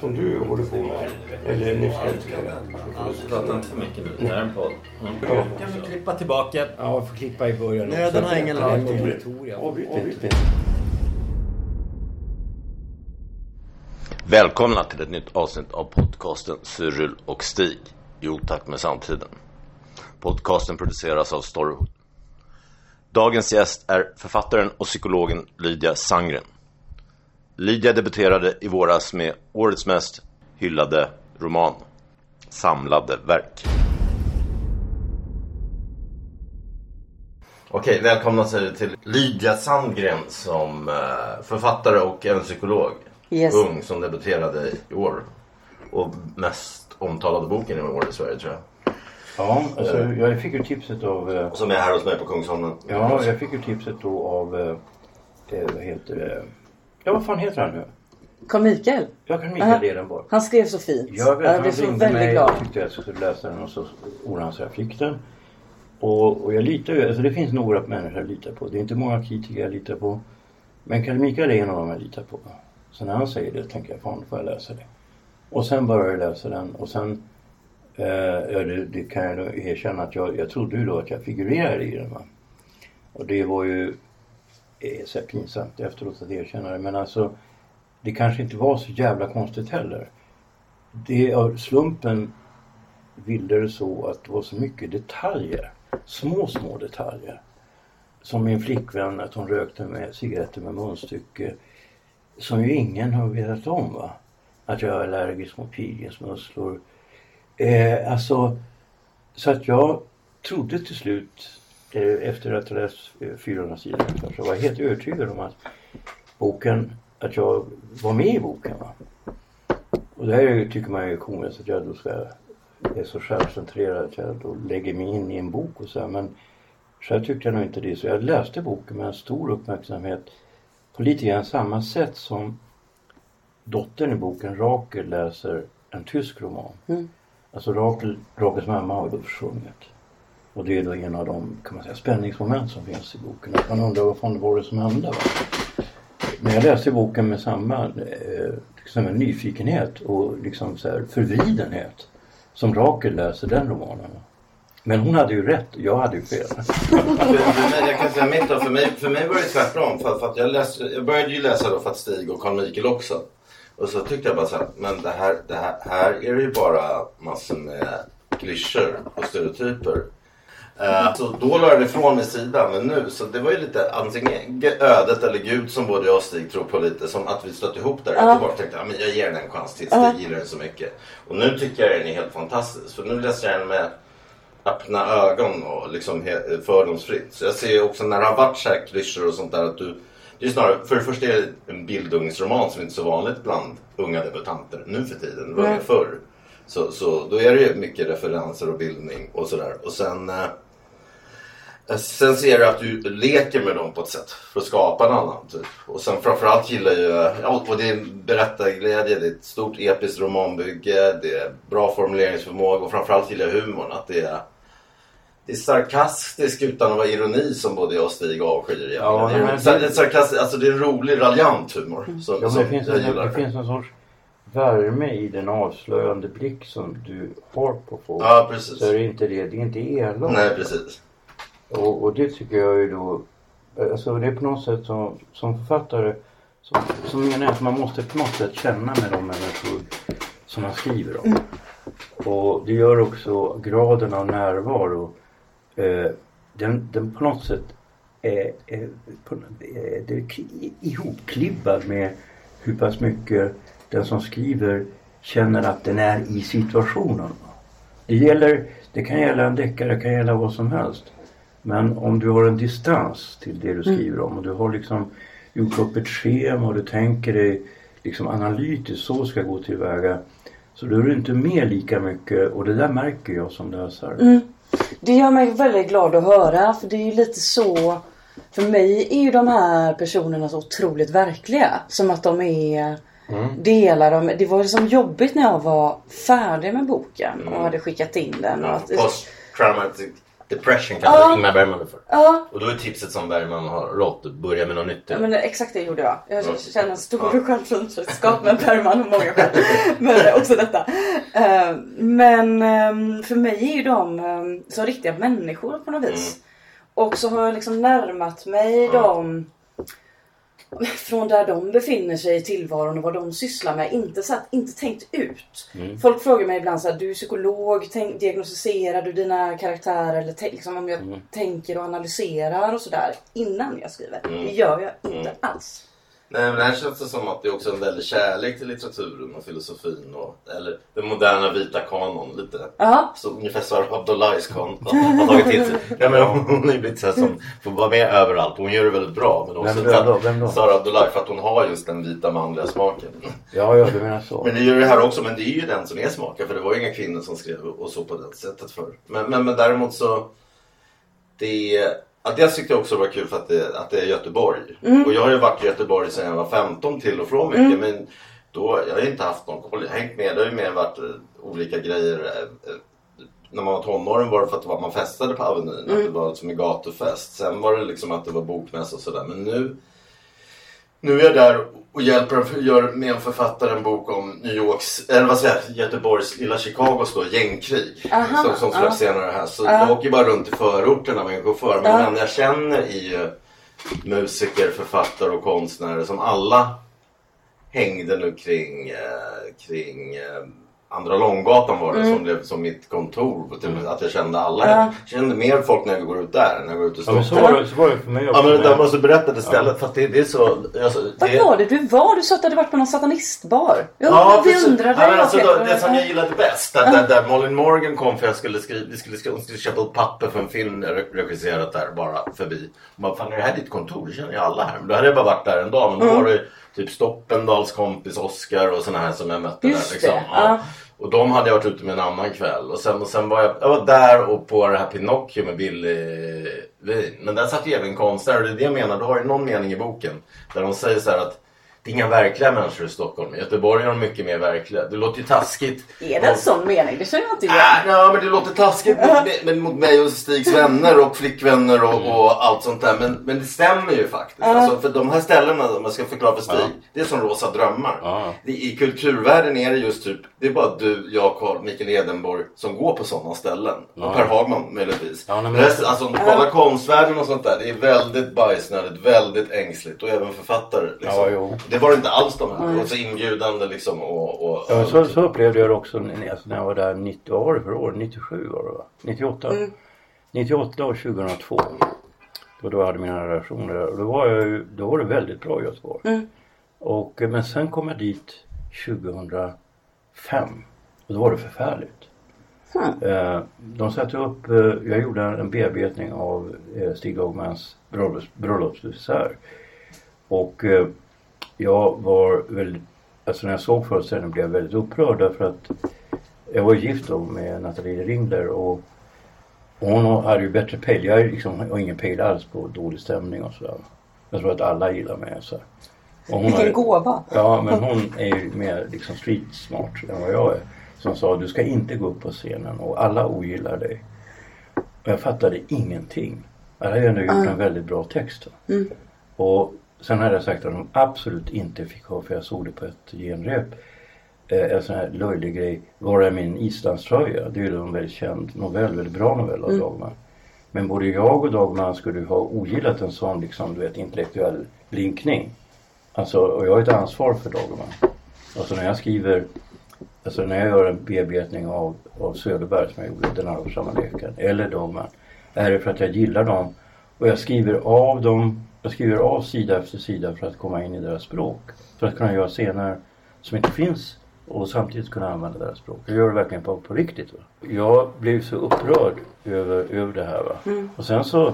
som du håller på med. Eller nyss Prata inte för mycket nu. Det här är en podd. Mm. Ja. Kan vi klippa tillbaka? Ja, jag får klippa i början. Nöden har ingen lag. Avbryt inte. Välkomna till ett nytt avsnitt av podcasten Cyril och Stig i otakt med samtiden. Podcasten produceras av Storyhood. Dagens gäst är författaren och psykologen Lydia Sangren. Lydia debuterade i våras med årets mest hyllade roman, Samlade verk. Okej, välkomna till Lydia Sandgren som eh, författare och även psykolog. Yes. Ung som debuterade i år. Och mest omtalade boken i år i Sverige tror jag. Ja, alltså jag fick ju tipset av... eh, Som är här hos mig på Kungsholmen. Ja, jag fick ju tipset då av... eh, vad heter det? Ja, vad fan heter han nu? Carl Mikael. Jag kan Aha. Mikael Edenborg. Han skrev så fint. Jag, vet, jag blev så väldigt mig glad. och tyckte jag skulle läsa den och så ordnade han så jag fick den. Och, och jag litar ju, alltså det finns några människor jag litar på. Det är inte många kritiker jag litar på. Men Kalle Mikael är en av dem jag litar på. Så när han säger det tänker jag, fan får jag läsa det. Och sen började jag läsa den och sen eh, ja, det, det kan jag erkänna att jag, jag trodde ju då att jag figurerade i den. Va? Och det var ju är så här pinsamt efteråt att erkänna det. Men alltså det kanske inte var så jävla konstigt heller. Det av slumpen ville det så att det var så mycket detaljer. Små, små detaljer. Som min flickvän, att hon rökte med cigaretter med munstycke. Som ju ingen har vetat om va. Att jag är allergisk mot pilgrimsmusslor. Eh, alltså, så att jag trodde till slut, efter att ha läst eh, 400 sidor ungefär, så var jag helt övertygad om att boken, att jag var med i boken. Va? Och det här är ju- tycker man är komiskt att jag då ska, är så självcentrerad att jag då lägger mig in i en bok och så här. Men själv tyckte jag nog inte det. Så jag läste boken med en stor uppmärksamhet på lite grann samma sätt som dottern i boken Rakel läser en tysk roman. Mm. Alltså Rakel, Rakels mamma har då försvunnit. Och det är då en av de kan man säga, spänningsmoment som finns i boken. Att man undrar vad fan det var det som hände. Va? Men jag läste boken med samma eh, liksom en nyfikenhet och liksom så här förvidenhet som Rakel läser den romanen. Men hon hade ju rätt, jag hade ju fel. För, för mig, jag kan säga mitt då, för mig, för mig var det tvärtom. För, för att jag, läste, jag började ju läsa då för att Stig och Carl Mikael också. Och så tyckte jag bara så här, men det här, det här, här är det ju bara massor med klyschor och stereotyper. Eh, så då la det ifrån mig sidan. Men nu, så det var ju lite antingen ödet eller Gud som både jag och Stig tror på lite. Som att vi stötte ihop där. Jag bara tänkte, men jag ger den en chans till. Stig gillar den så mycket. Och nu tycker jag den är helt fantastisk. För nu läser jag den med öppna ögon och liksom fördomsfritt. Så jag ser ju också när det har varit så här klyschor och sånt där att du det är snarare, för det första är det en bildungsroman som inte är så vanligt bland unga debutanter nu för tiden. Det var det förr. Så, så då är det ju mycket referenser och bildning och sådär. Och sen eh, Sen ser du att du leker med dem på ett sätt för att skapa en annan typ. Och sen framförallt gillar jag, ja, och det är berättarglädje, det är ett stort episkt romanbygge, det är bra formuleringsförmåga och framförallt gillar jag humorn. Att det är, det är sarkastiskt utan att vara ironi som både jag och Stig avskyr. Ja, det, är, men det- är sarkastiskt, alltså det är en rolig raljant humor. Som, Ja, men som det, finns jag en, gillar. det finns en sorts värme i den avslöjande blick som du har på folk. Ja, precis. Så är det inte det, det är inte elakt. Nej, precis. Och, och det tycker jag ju då, alltså det är på något sätt som, som författare så, så menar jag att man måste på något sätt känna med de människor som man skriver om. Och det gör också graden av närvaro. Eh, den, den på något sätt är, är, på, är, det är ihopklibbad med hur pass mycket den som skriver känner att den är i situationen. Det, gäller, det kan gälla en deckare, det kan gälla vad som helst. Men om du har en distans till det du skriver om och du har liksom gjort upp ett schema och du tänker dig liksom analytiskt, så ska jag gå tillväga. Så då är du inte med lika mycket och det där märker jag som läsare. Det gör mig väldigt glad att höra för det är ju lite så För mig är ju de här personerna så otroligt verkliga. Som att de är delar av Det var liksom jobbigt när jag var färdig med boken och hade skickat in den. Och att, Post traumatic depression kallar Ja. Ingmar Bergman det för. ja, Och då är tipset som Bergman har rått, börja med något nytt. Ja, men exakt det gjorde jag. Jag känner en stor självkänsla med Bergman och många skäl. Men också detta. Eh, Men eh, för mig är ju de eh, så riktiga människor på något vis. Och så har jag liksom närmat mig dem från där de befinner sig i tillvaron och vad de sysslar med. Inte, så att, inte tänkt ut. Folk frågar mig ibland så här, du är psykolog, tänk, diagnostiserar du dina karaktärer? Eller liksom, om jag tänker och analyserar och sådär innan jag skriver. Det gör jag inte alls. Nej men här känns det som att det är också en väldig kärlek till litteraturen och filosofin och eller den moderna vita kanon lite. Ja. Så ungefär Sara Abdullahis kanon har tagit till sig. Ja, men hon har ju blivit så här som får vara med överallt. Hon gör det väldigt bra. Men också Vem då? för att- Vem då? Vem då? Sara Abdullahi för att hon har just den vita manliga smaken. Ja, ja du menar så. Men det gör det här också, men det är ju den som är smaken för det var ju inga kvinnor som skrev och så på det sättet förr. Men, men, men däremot så det Ja, dels tyckte jag också det var kul för att det, att det är Göteborg. Och jag har ju varit i Göteborg sedan jag var 15 till och från mycket. Men då, jag har ju inte haft någon koll. Jag har hängt med. Det har ju mer varit eh, olika grejer. eh, eh, När man var tonåring var det för att var, man festade på Avenyn. Att det var som en gatufest. Sen var det liksom att det var bokmässa och sådär. Men nu nu är jag där och hjälper gör med en författare en bok om New Yorks, eller vad säger jag, Göteborgs lilla Chicagos då, gängkrig. Aha, som som släpps senare här. Så jag åker bara runt i förorterna med en chaufför. Men den jag känner är musiker, författare och konstnärer som alla hängde nu kring, eh, kring eh, Andra Långgatan var det Mm. som blev som mitt kontor. Till, att jag kände alla. Jag kände mer folk när jag går ut där än när jag går ut i Ja, men Stockholm. så var det, så var det för mig också. Ja men det med- måste berätta det stället för att det, det är så... Alltså, Vart det, var det du var? Du sa att du hade varit på någon satanistbar. Jag Ja, vi precis. undrade. ja, men alltså, då, det som jag gillade bäst, där, där, där Malin Morgan kom för jag skulle skriva, vi skulle, skriva, hon skulle köpa upp papper för en film jag re- regisserat där bara förbi. Hon bara, fan är det här ditt kontor? Det känner ju alla här. Men då hade jag bara varit där en dag. Men då Mm. var det typ Stoppendals kompis Oscar och såna här som jag mötte Just där. Liksom. Ja. Och de hade jag varit ute med en annan kväll. Och sen, och sen var jag, jag var där och på det här Pinocchio med Billy Wien. Men där satt ju även konstnärer. Och det är det jag menar. Du har ju någon mening i boken. Där de säger så att det är inga verkliga människor i Stockholm. I Göteborg är de mycket mer verkliga. Det låter ju taskigt. Är det en sån mening? Det känner jag inte igen. Ah, ja, men det låter taskigt mot, mot mig och Stigs vänner och flickvänner och, och allt sånt där. Men, men det stämmer ju faktiskt. Alltså, för de här ställena, om jag ska förklara för Stig, det är som rosa drömmar. Ja. Det, I kulturvärlden är det just typ, det är bara du, jag, Carl, Mikael Edenborg som går på sådana ställen. Och Per Hagman möjligtvis. Ja, nej, men- Resten, alltså om du kollar konstvärlden och sånt där, det är väldigt bajsnödigt, väldigt ängsligt och även författare. Liksom. Ja, jo. Det var inte alls de här. Och så inbjudande liksom och... och Ja, så, så upplevde jag det också när när jag var där 90, vad var det för år? 97 var det va? 98? 98 och 2002. Det var då jag hade mina relationer där. Och då var, jag, ju- då var det väldigt bra i Göteborg. Och, eh, men sen kom jag dit 2005. Och då var det förfärligt. Eh, de satte upp, eh, jag gjorde en bearbetning av Stig Dagmans bröllops, bröllopsdessert. Och jag var väldigt, alltså när jag såg föreställningen blev jag väldigt upprörd därför att jag var gift då med Nathalie Ringler och hon hade ju bättre pejl. Jag liksom, har ingen pejl alls på dålig stämning och sådär. Jag tror att alla gillar mig. Så. Och hon Vilken har- gåva. Ja, men hon är ju mer liksom street smart än vad jag är. Som sa, du ska inte gå upp på scenen och alla ogillar dig. Och jag fattade ingenting. Jag hade ändå gjort en väldigt bra text. va. Och sen hade jag sagt att de absolut inte fick ha, för jag såg det på ett genrep, eh, en sån här löjlig grej. Var är min islandströja? Det är ju en väldigt känd novell, väldigt bra novell av Dagmar. Men både jag och Dagmar skulle ha ogillat en sån liksom, du vet, intellektuell blinkning. Alltså, och jag har ett ansvar för Dagmar. Alltså när jag skriver, alltså när jag gör en bearbetning av, av Söderberg som jag gjorde, Den allvarsamma leken, eller Dagmar. Är det för att jag gillar dem och jag skriver av dem, jag skriver av sida efter sida för att komma in i deras språk. För att kunna göra scener som inte finns och samtidigt kunna använda deras språk. Jag gör det verkligen på, på riktigt. Va? Jag blev så upprörd över, över det här. Va? Och sen så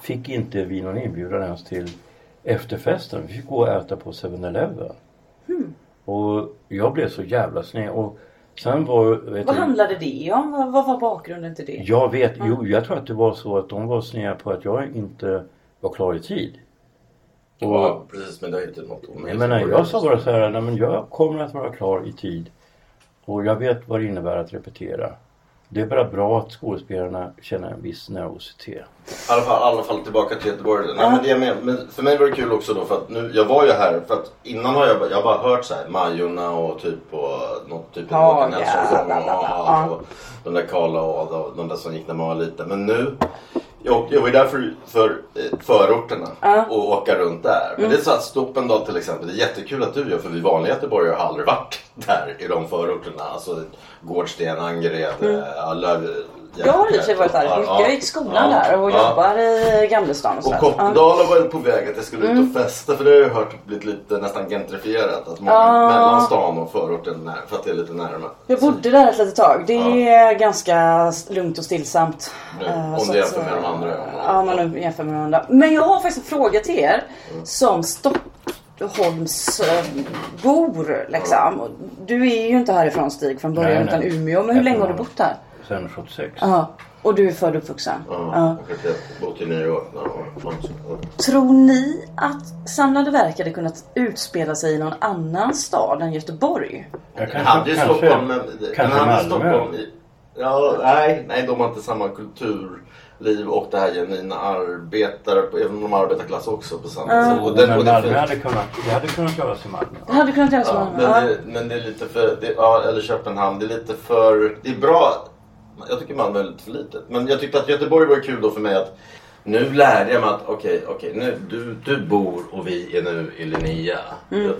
fick inte vi någon inbjudan ens till efterfesten. Vi fick gå och äta på 7-Eleven. Och jag blev så jävla sned. Och sen var vet Vad du, handlade det om? Vad, vad var bakgrunden till det? Jag vet, jo jag tror att det var så att de var sneda på att jag inte var klar i tid. Och, Ja, precis. Men det är inte något jag menar jag sa bara så här, nej men jag kommer att vara klar i tid. Och jag vet vad det innebär att repetera. Det är bara bra att skådespelarna känner en viss nervositet. I alla fall, alla fall tillbaka till Göteborg. Nej, men det är med, men för mig var det kul också då för att nu, jag var ju här för att innan har jag, bara- jag bara hört så här Majorna och typ på något typ Haga, Håkan Hellström bla, bla. och, Ja. och de där Karla och de, de där som gick när man var liten. Men nu, jag, jag var ju där för, för eh, förorterna och åka runt där. Men det är så att till exempel, det är jättekul att du gör för vi vanliga göteborgare har aldrig varit där i de förorterna. Alltså Gårdsten, Angered, mm. Löv... Jag har i och för sig varit där mycket. Jag gick i skolan där och jobbar i Gamlestan och Och sådär. Kortedala var väl på väg att jag skulle ut och festa för det har jag hört blivit lite nästan gentrifierat. Att många Ja. mellan stan och förorten när, för att det är lite närmare. Jag bodde där ett litet tag. Det är ganska lugnt och stillsamt. Nu, Eh, om så du jämför med de andra. eh, Ja, om man nu jämför med de andra. Men jag har faktiskt en fråga till er. Som Stockholmsbor liksom. Och Du är ju inte härifrån Stig från början Nej, utan nej. Umeå. Men hur länge har du bott där? Sen 76. Ja. Och du är född och uppvuxen? Ja, Ja. jag har bott i New York några år. Tror ni att Samlade verk hade kunnat utspela sig i någon annan stad än Göteborg? Jag Den hade ju Stockholm men kanske hade Malmö. Stockholm i, Ja, nej, nej de har inte samma kulturliv och det här genuina arbetare, även om de arbetarklass också på samma sätt. Och den- men och det Malmö hade kunnat, det hade kunnat göras i Malmö. Det hade kunnat göras Ja, ja, men, det, men det är lite för, det, ja, eller Köpenhamn, det är lite för, det är bra. Jag tycker Malmö är lite för litet. Men jag tyckte att Göteborg var kul då för mig att nu lärde jag mig att okej, okej, nu, du, du bor och vi är nu i Linnea.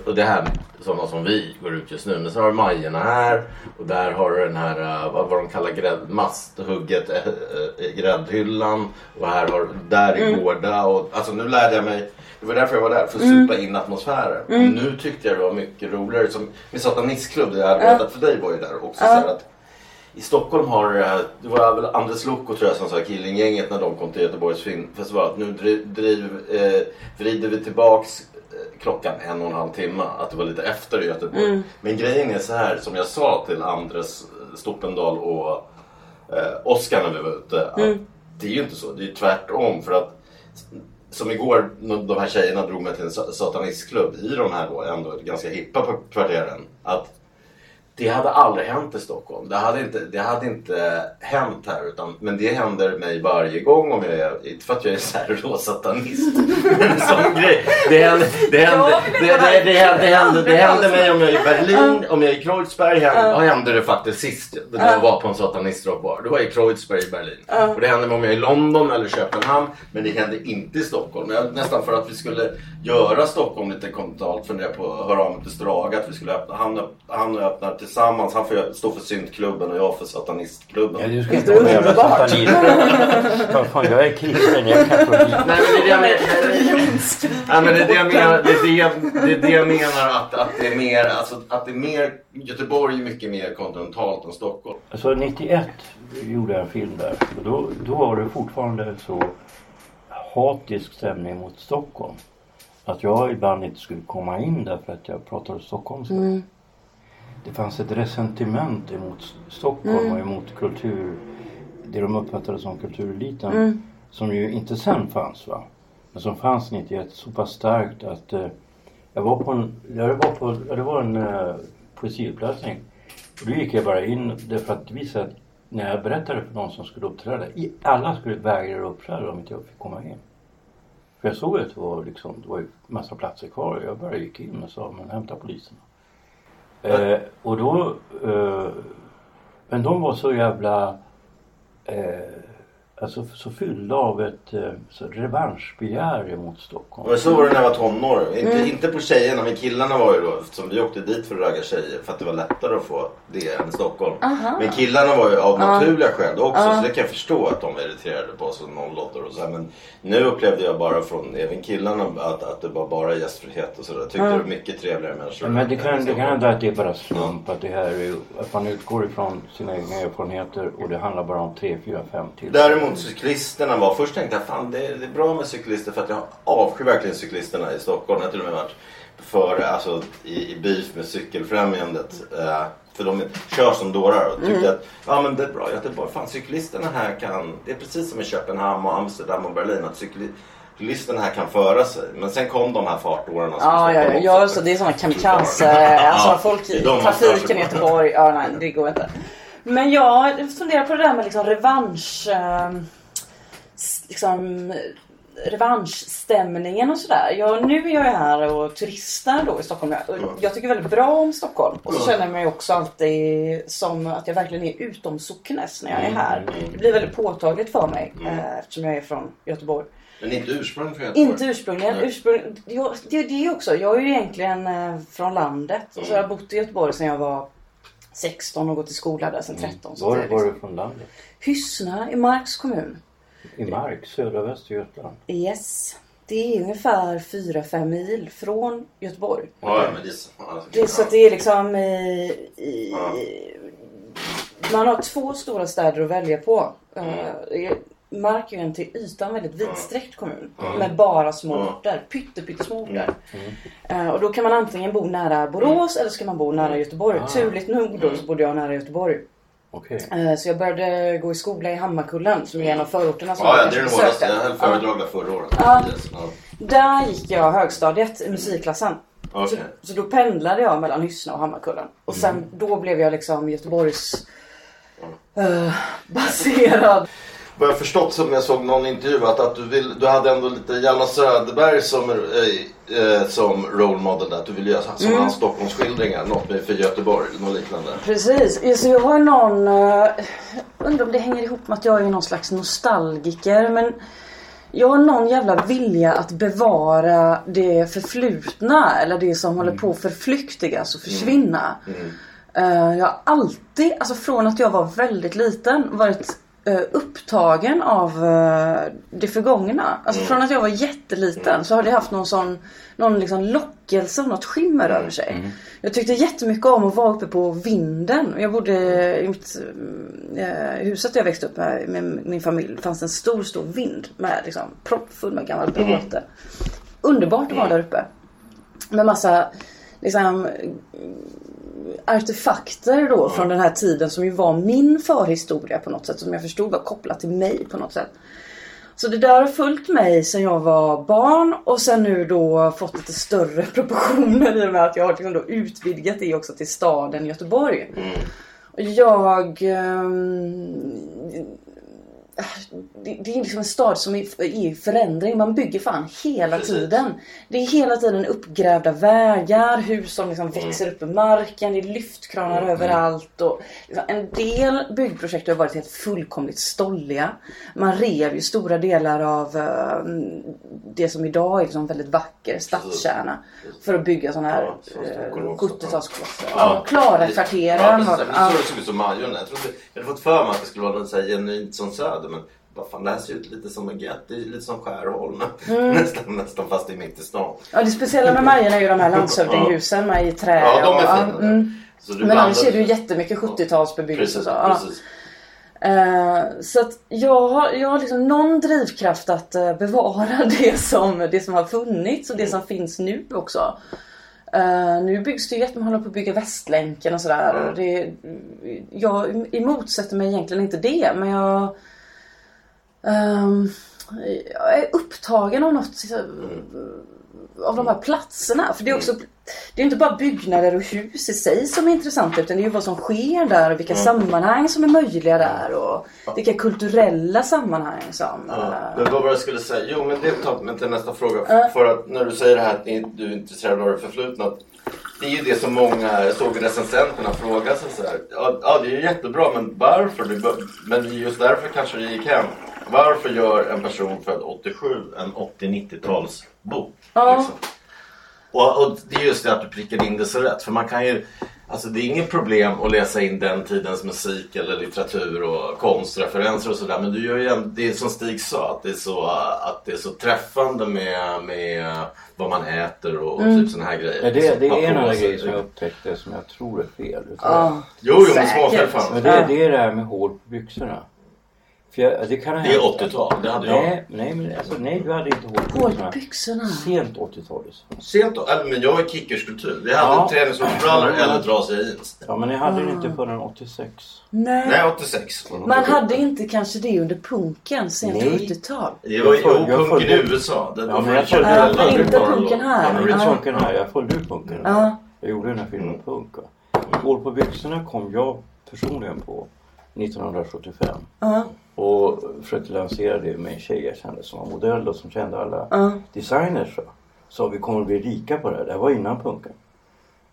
Och det här sådana som vi går ut just nu. Men så har du Majorna här och där har du den här, eh, vad, vad de kallar grädd, masthugget, äh, äh, gräddhyllan. Och här har där är Gårda och alltså nu lärde jag mig det var därför jag var där, för att supa in atmosfären. Och nu tyckte jag det var mycket roligare. Som med satanistklubb, där jag hade berättat för dig var ju där också. Så här att I Stockholm har det här, det var väl Anders Loko tror jag som sa Killinggänget när de kom till Göteborgs filmfestival. Att nu driv, driv, eh, vrider vi tillbaks eh, klockan en och en halv timme. Att det var lite efter Göteborg. Men grejen är så här som jag sa till Andres Stoppendal och eh, Oskar när vi var ute. Att Det är ju inte så, det är ju tvärtom. För att som igår, de här tjejerna drog mig till en sa- satanistklubb i de här då ändå ganska hippa kvarteren. Att det hade aldrig hänt i Stockholm. Det hade inte, det hade inte hänt här. Utan, men det händer mig varje gång om jag är, inte för att jag är så här råsatanist. men en sån grej. Det händer, det händer, det, det, det, det, händer, det, händer, det händer mig om jag är i Berlin, om jag är i Kreuzberg. Händer, Då hände det faktiskt sist när jag var på en satanistrockbar. Då var jag i Kreuzberg i Berlin. Och det hände mig om jag är i London eller Köpenhamn. Men det hände inte i Stockholm. Jag, nästan för att vi skulle göra Stockholm lite kontinentalt funderade på att höra av mig till Strage att vi skulle öppna. Han, han öppnar tillsammans. Han får stå för syntklubben och jag för satanistklubben. Ja, du ska inte vara med satanist. Jag är kristen, jag är katolik. Nej men det är det jag menar. Men det är det jag menar. Det är det, det, är det jag menar att, att det är mer, alltså, att det är mer, Göteborg är mycket mer kontinentalt än Stockholm. Alltså 91 gjorde jag en film där. Och då, då var det fortfarande så hatisk stämning mot Stockholm. Att jag ibland inte skulle komma in där för att jag pratade stockholmska. Det fanns ett resentiment emot Stockholm och emot kultur, det de uppfattade som kultureliten. Som ju inte sen fanns va. Men som fanns 91 så pass starkt att eh, jag var på en, jag var på, det var en eh, poesiuppläsning. Och då gick jag bara in därför att visade att när jag berättade för någon som skulle uppträda, alla skulle vägra uppträda om inte jag fick komma in. För jag såg att det var liksom, det var massa platser kvar. Jag bara gick in och sa, men hämta polisen. Eh, och då, eh, men de var så jävla, eh, alltså, så fyllda av ett eh, så revanschbegär emot Stockholm. Men så var det när jag var tonåring. Inte, Mm. inte på tjejerna men killarna var ju då, som vi åkte dit för att ragga tjejer för att det var lättare att få det än i Stockholm. Men killarna var ju av naturliga skäl också så det kan jag förstå att de var irriterade på oss och nollåttor och så här. Men nu upplevde jag bara från även killarna att, att det var bara gästfrihet och sådär. Tyckte det var mycket trevligare människor. Men det kan hända att det är bara slump. Att, det här är, att man utgår ifrån sina egna erfarenheter och det handlar bara om tre, fyra, fem till. Däremot cyklisterna var, först tänkte jag fan det är, det är bra med cyklister för att jag avskyr verkligen cyklisterna i Stockholm. Jag har till och med varit före, alltså i, i beef med cykelfrämjandet. Eh, för de kör som dårar och tyckte att ja men det är bra Göteborg. Fan cyklisterna här kan, det är precis som i Köpenhamn och Amsterdam och Berlin att cykli, cyklisterna här kan föra sig. Men sen kom de här fartårarna som Ja, ja, ja, Stockholm ja också. så det är såna kamikaze, alltså folk i trafiken i. Göteborg. Ja, nej, det går inte. Men jag funderar på det där med liksom revansch... Eh, s- liksom revanschstämningen och sådär. Jag, nu är jag här och turistar då i Stockholm. Jag, jag tycker väldigt bra om Stockholm. Och så känner jag mig också alltid som att jag verkligen är utomsocknes när jag är här. Det blir väldigt påtagligt för mig eh, eftersom jag är från Göteborg. Men inte ursprung från Göteborg. Inte ursprungligen. Nej. Ursprung, jag, det är det också. Jag är ju egentligen eh, från landet. Och så har jag bott i Göteborg sedan jag var 16 och gått i skola där sedan 13. Så Var, var liksom. du från landet? Hyssna i Marks kommun. I Mark, södra Västergötland. Yes. Det är ungefär 4-5 mil från Göteborg. Ja, men det är så. Alltså, Det är så att det är liksom i, i, Man har två stora städer att välja på. Uh, Mark är ju en till ytan väldigt vidsträckt kommun. Med bara små Mm. orter. Pytte, pyttesmå orter. Eh, och då kan man antingen bo nära Borås eller ska man bo nära Göteborg. Turligt nog då så bodde jag nära Göteborg. Okej. Eh, så jag började gå i skola i Hammarkullen som är en av förorterna som Ja, ja, jag det är den kanske hårdaste. besökte. Jag höll föredrag där förra året. Ja. Ja. Där gick jag högstadiet i musikklassen. Så, Okej. så då pendlade jag mellan Hyssna och Hammarkullen. Och sen då blev jag liksom Göteborgs eh, baserad. Vad jag förstått som jag såg någon intervju att, att du, vill, du hade ändå lite Hjalmar Söderberg som, eh, eh, som role model där. Att du ville göra som Mm. hans Stockholmsskildringar. Något med för Göteborg eller något liknande. Precis. Ja, Så jag har någon... Uh, undrar om det hänger ihop med att jag är någon slags nostalgiker. Men jag har någon jävla vilja att bevara det förflutna. Eller det som håller på att förflyktigas och försvinna. Eh, jag har alltid, alltså från att jag var väldigt liten, varit upptagen av eh, det förgångna. Alltså från att jag var jätteliten så har det haft någon sån någon liksom lockelse och något skimmer över sig. Jag tyckte jättemycket om att vara uppe på vinden. Jag bodde i mitt eh, huset där jag växte upp med, med min familj. Det fanns en stor, stor vind med liksom proppfull med gammal bråte. Underbart att vara där uppe. Med massa liksom artefakter då från den här tiden som ju var min förhistoria på något sätt. Som jag förstod var kopplat till mig på något sätt. Så det där har följt mig sedan jag var barn och sen nu då fått lite större proportioner i och med att jag har liksom då utvidgat det också till staden Göteborg. Och Jag... ehm, det, det är liksom en stad som är i förändring. Man bygger fan hela tiden. Det är hela tiden uppgrävda vägar, hus som liksom växer upp ur marken, det är lyftkranar överallt. Och liksom en del byggprojekt har varit helt fullkomligt stolliga. Man rev ju stora delar av eh, det som idag är liksom väldigt vacker stadskärna. För att bygga sådana här Ja, som Stockholm eh, också. 70-talskloster. Ja. Ja, Klara-kvarteren Ja, precis. det. Såg såg ut som Majorna. Jag, trodde, jag hade fått för mig att det skulle vara något så här genuint som Söder. Men vad fan, det här ser ut lite som en gett. Det är lite som Skärholmen. Mm. nästan, nästan fast det är mitt i stan. Ja det speciella med Majorna är ju de här landshövdinghusen med i trä. Ja, de är och- fina. ja, mm. Men blandar- annars är det ju jättemycket 70-talsbebyggelse. Precis, Så, ja. precis. Eh, så att jag har, jag har liksom någon drivkraft att eh, bevara det som, det som har funnits och det som finns nu också. Eh, nu byggs det ju jättemycket, man håller på att bygga Västlänken och sådär. Mm. Och Det, jag emotsätter mig egentligen inte det men jag ehm, jag är upptagen av något av de här platserna. För det är också det är inte bara byggnader och hus i sig som är intressanta utan det är ju vad som sker där och vilka sammanhang som är möjliga där och vilka kulturella sammanhang som... Ja, men vad var det jag skulle säga? Jo, men det tar mig till nästa fråga. För att när du säger det här att du är intresserad av det förflutna. Det är ju det som många, jag såg recensenterna fråga sig så här. Ja, det är ju jättebra, men varför? Det Men just därför kanske det gick hem. Varför gör en person född 87 en 80-90-talsbok? Ja. Liksom? Och, och det är just det att du prickar in det så rätt. För man kan ju, alltså det är inget problem att läsa in den tidens musik eller litteratur och konstreferenser och sådär. Men du gör ju en, det är som Stig sa, att det är så, att det är så träffande med, med vad man äter och, och typ sådana här grejer. Ja, det, det är en på annan sig. grej som jag upptäckte som jag tror är fel. Ja. Jo, jo, men småfel fan. Men det, det är det här med hål på byxorna. För jag, det kan ha Det är hänt- 80-tal, det hade jag. Nej, nej, men alltså, nej, du hade inte hål på Hål byxorna. på byxorna. Sent 80-tal. i så fall. Sent då, äh, men jag är kickerskultur. Vi hade Ja. träningsshortsbrallor eller trasiga jeans. Ja, men jag hade det inte förrän 86. Nej. Nej, 86. Man hade inte kanske det under punken sent Nej. 80-tal. Det var ju Jag föl- jag punken i följde- USA. Det, Ja, men jag alla Ja, men inte punken här. Ja, är Ja. saken här, jag följde ut punken. Ja. Jag gjorde den här filmen Punk. va. Hål på byxorna kom jag personligen på 1975. Ja. Och försökte lansera det med en tjej jag kände som var modell och som kände alla Ja. designers. Så. Så vi kommer att bli rika på det här. Det här var innan punken.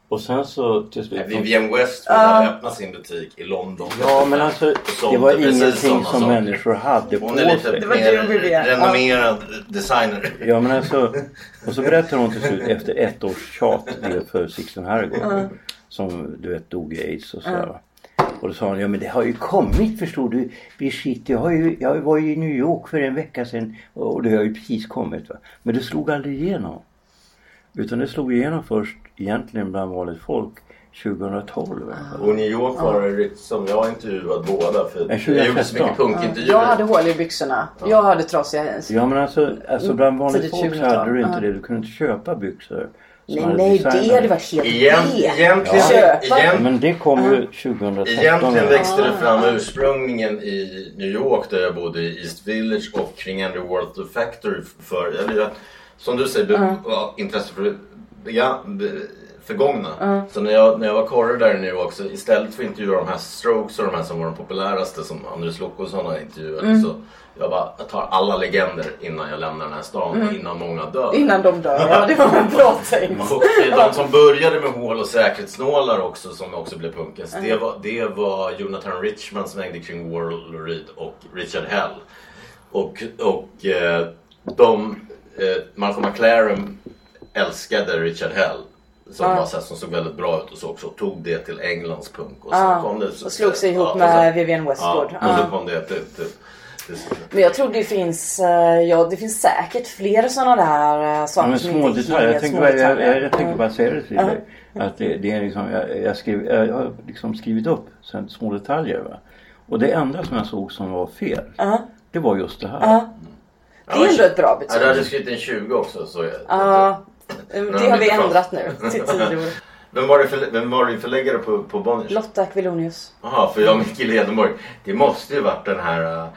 Och sen så till slut... Vivienne Westwood hade öppnat sin butik i London. Ja men alltså det var ingenting som saker. människor hade på Hon är lite sig. Det var mer renommerad designer. Ja men alltså, och så berättar hon till slut efter ett års tjat det för Sixten Herrgård som du vet dog i aids och sådär. Och då sa hon, ja men det har ju kommit förstår du Brigitte, jag, har ju, jag var ju i New York för en vecka sedan och det har ju precis kommit va. Men det slog aldrig igenom. Utan det slog igenom först egentligen bland vanligt folk 2012. va. Och New York var det som jag intervjuat båda. För jag gjorde så 2013. mycket punkintervjuer. Jag hade hål i byxorna. Jag hade trasiga jeans. Ja men alltså, alltså bland vanligt Tidigt folk så 2000-tal. hade du inte Ja. det. Du kunde inte köpa byxor. Som Nej, det hade varit helt Igen, B. egentligen, Köpa. igen, Men det kom ju 2013. Egentligen växte det fram ursprungligen i New York där jag bodde i East Village och kring Andrew World Factory för, eller som du säger, var intresse för det ja, förgångna. Så när jag, när jag var korre där i New York så istället för att intervjua de här Strokes och de här som var de populäraste som Anders Lokosson har intervjuat så jag bara jag tar alla legender innan jag lämnar den här stan innan många dör. Innan de dör. Ja, det var en bra tänkt. Och de som började med hål och säkerhetsnålar också som också blev punkens. Det var, det var Jonathan Richman som hängde kring Warhol Reed och Richard Hell. Och, och eh, de, eh, Malcolm McLaren älskade Richard Hell. Som, var, så här, som såg väldigt bra ut och så också. Tog det till Englands punk. Och, sen Ja, kom det, så, och slog sig ihop och med Vivienne Ja, Westwood. och Ja. så kom det till, till, Men jag tror det finns, eh, ja det finns säkert flera sådana där eh, saker Ja, men som små detaljer. Jag tänker bara, jag, jag, jag tänker Mm. bara säga det till dig. Att det, det är liksom, jag, jag, skrev, jag har liksom skrivit upp sen små detaljer. Va? Och det enda som jag såg som var fel. Det var just det här. Ja. Det är ändå ett bra Ja, betyg. du hade skrivit en 20 också. Så jag, Ja, det har vi ändrat nu till 10 år. Vem var det för, vem var det förläggare på, på Bonniers? Lotta Aquilonius. Jaha, för jag och Micke Ledenborg. Det måste ju varit den här uh,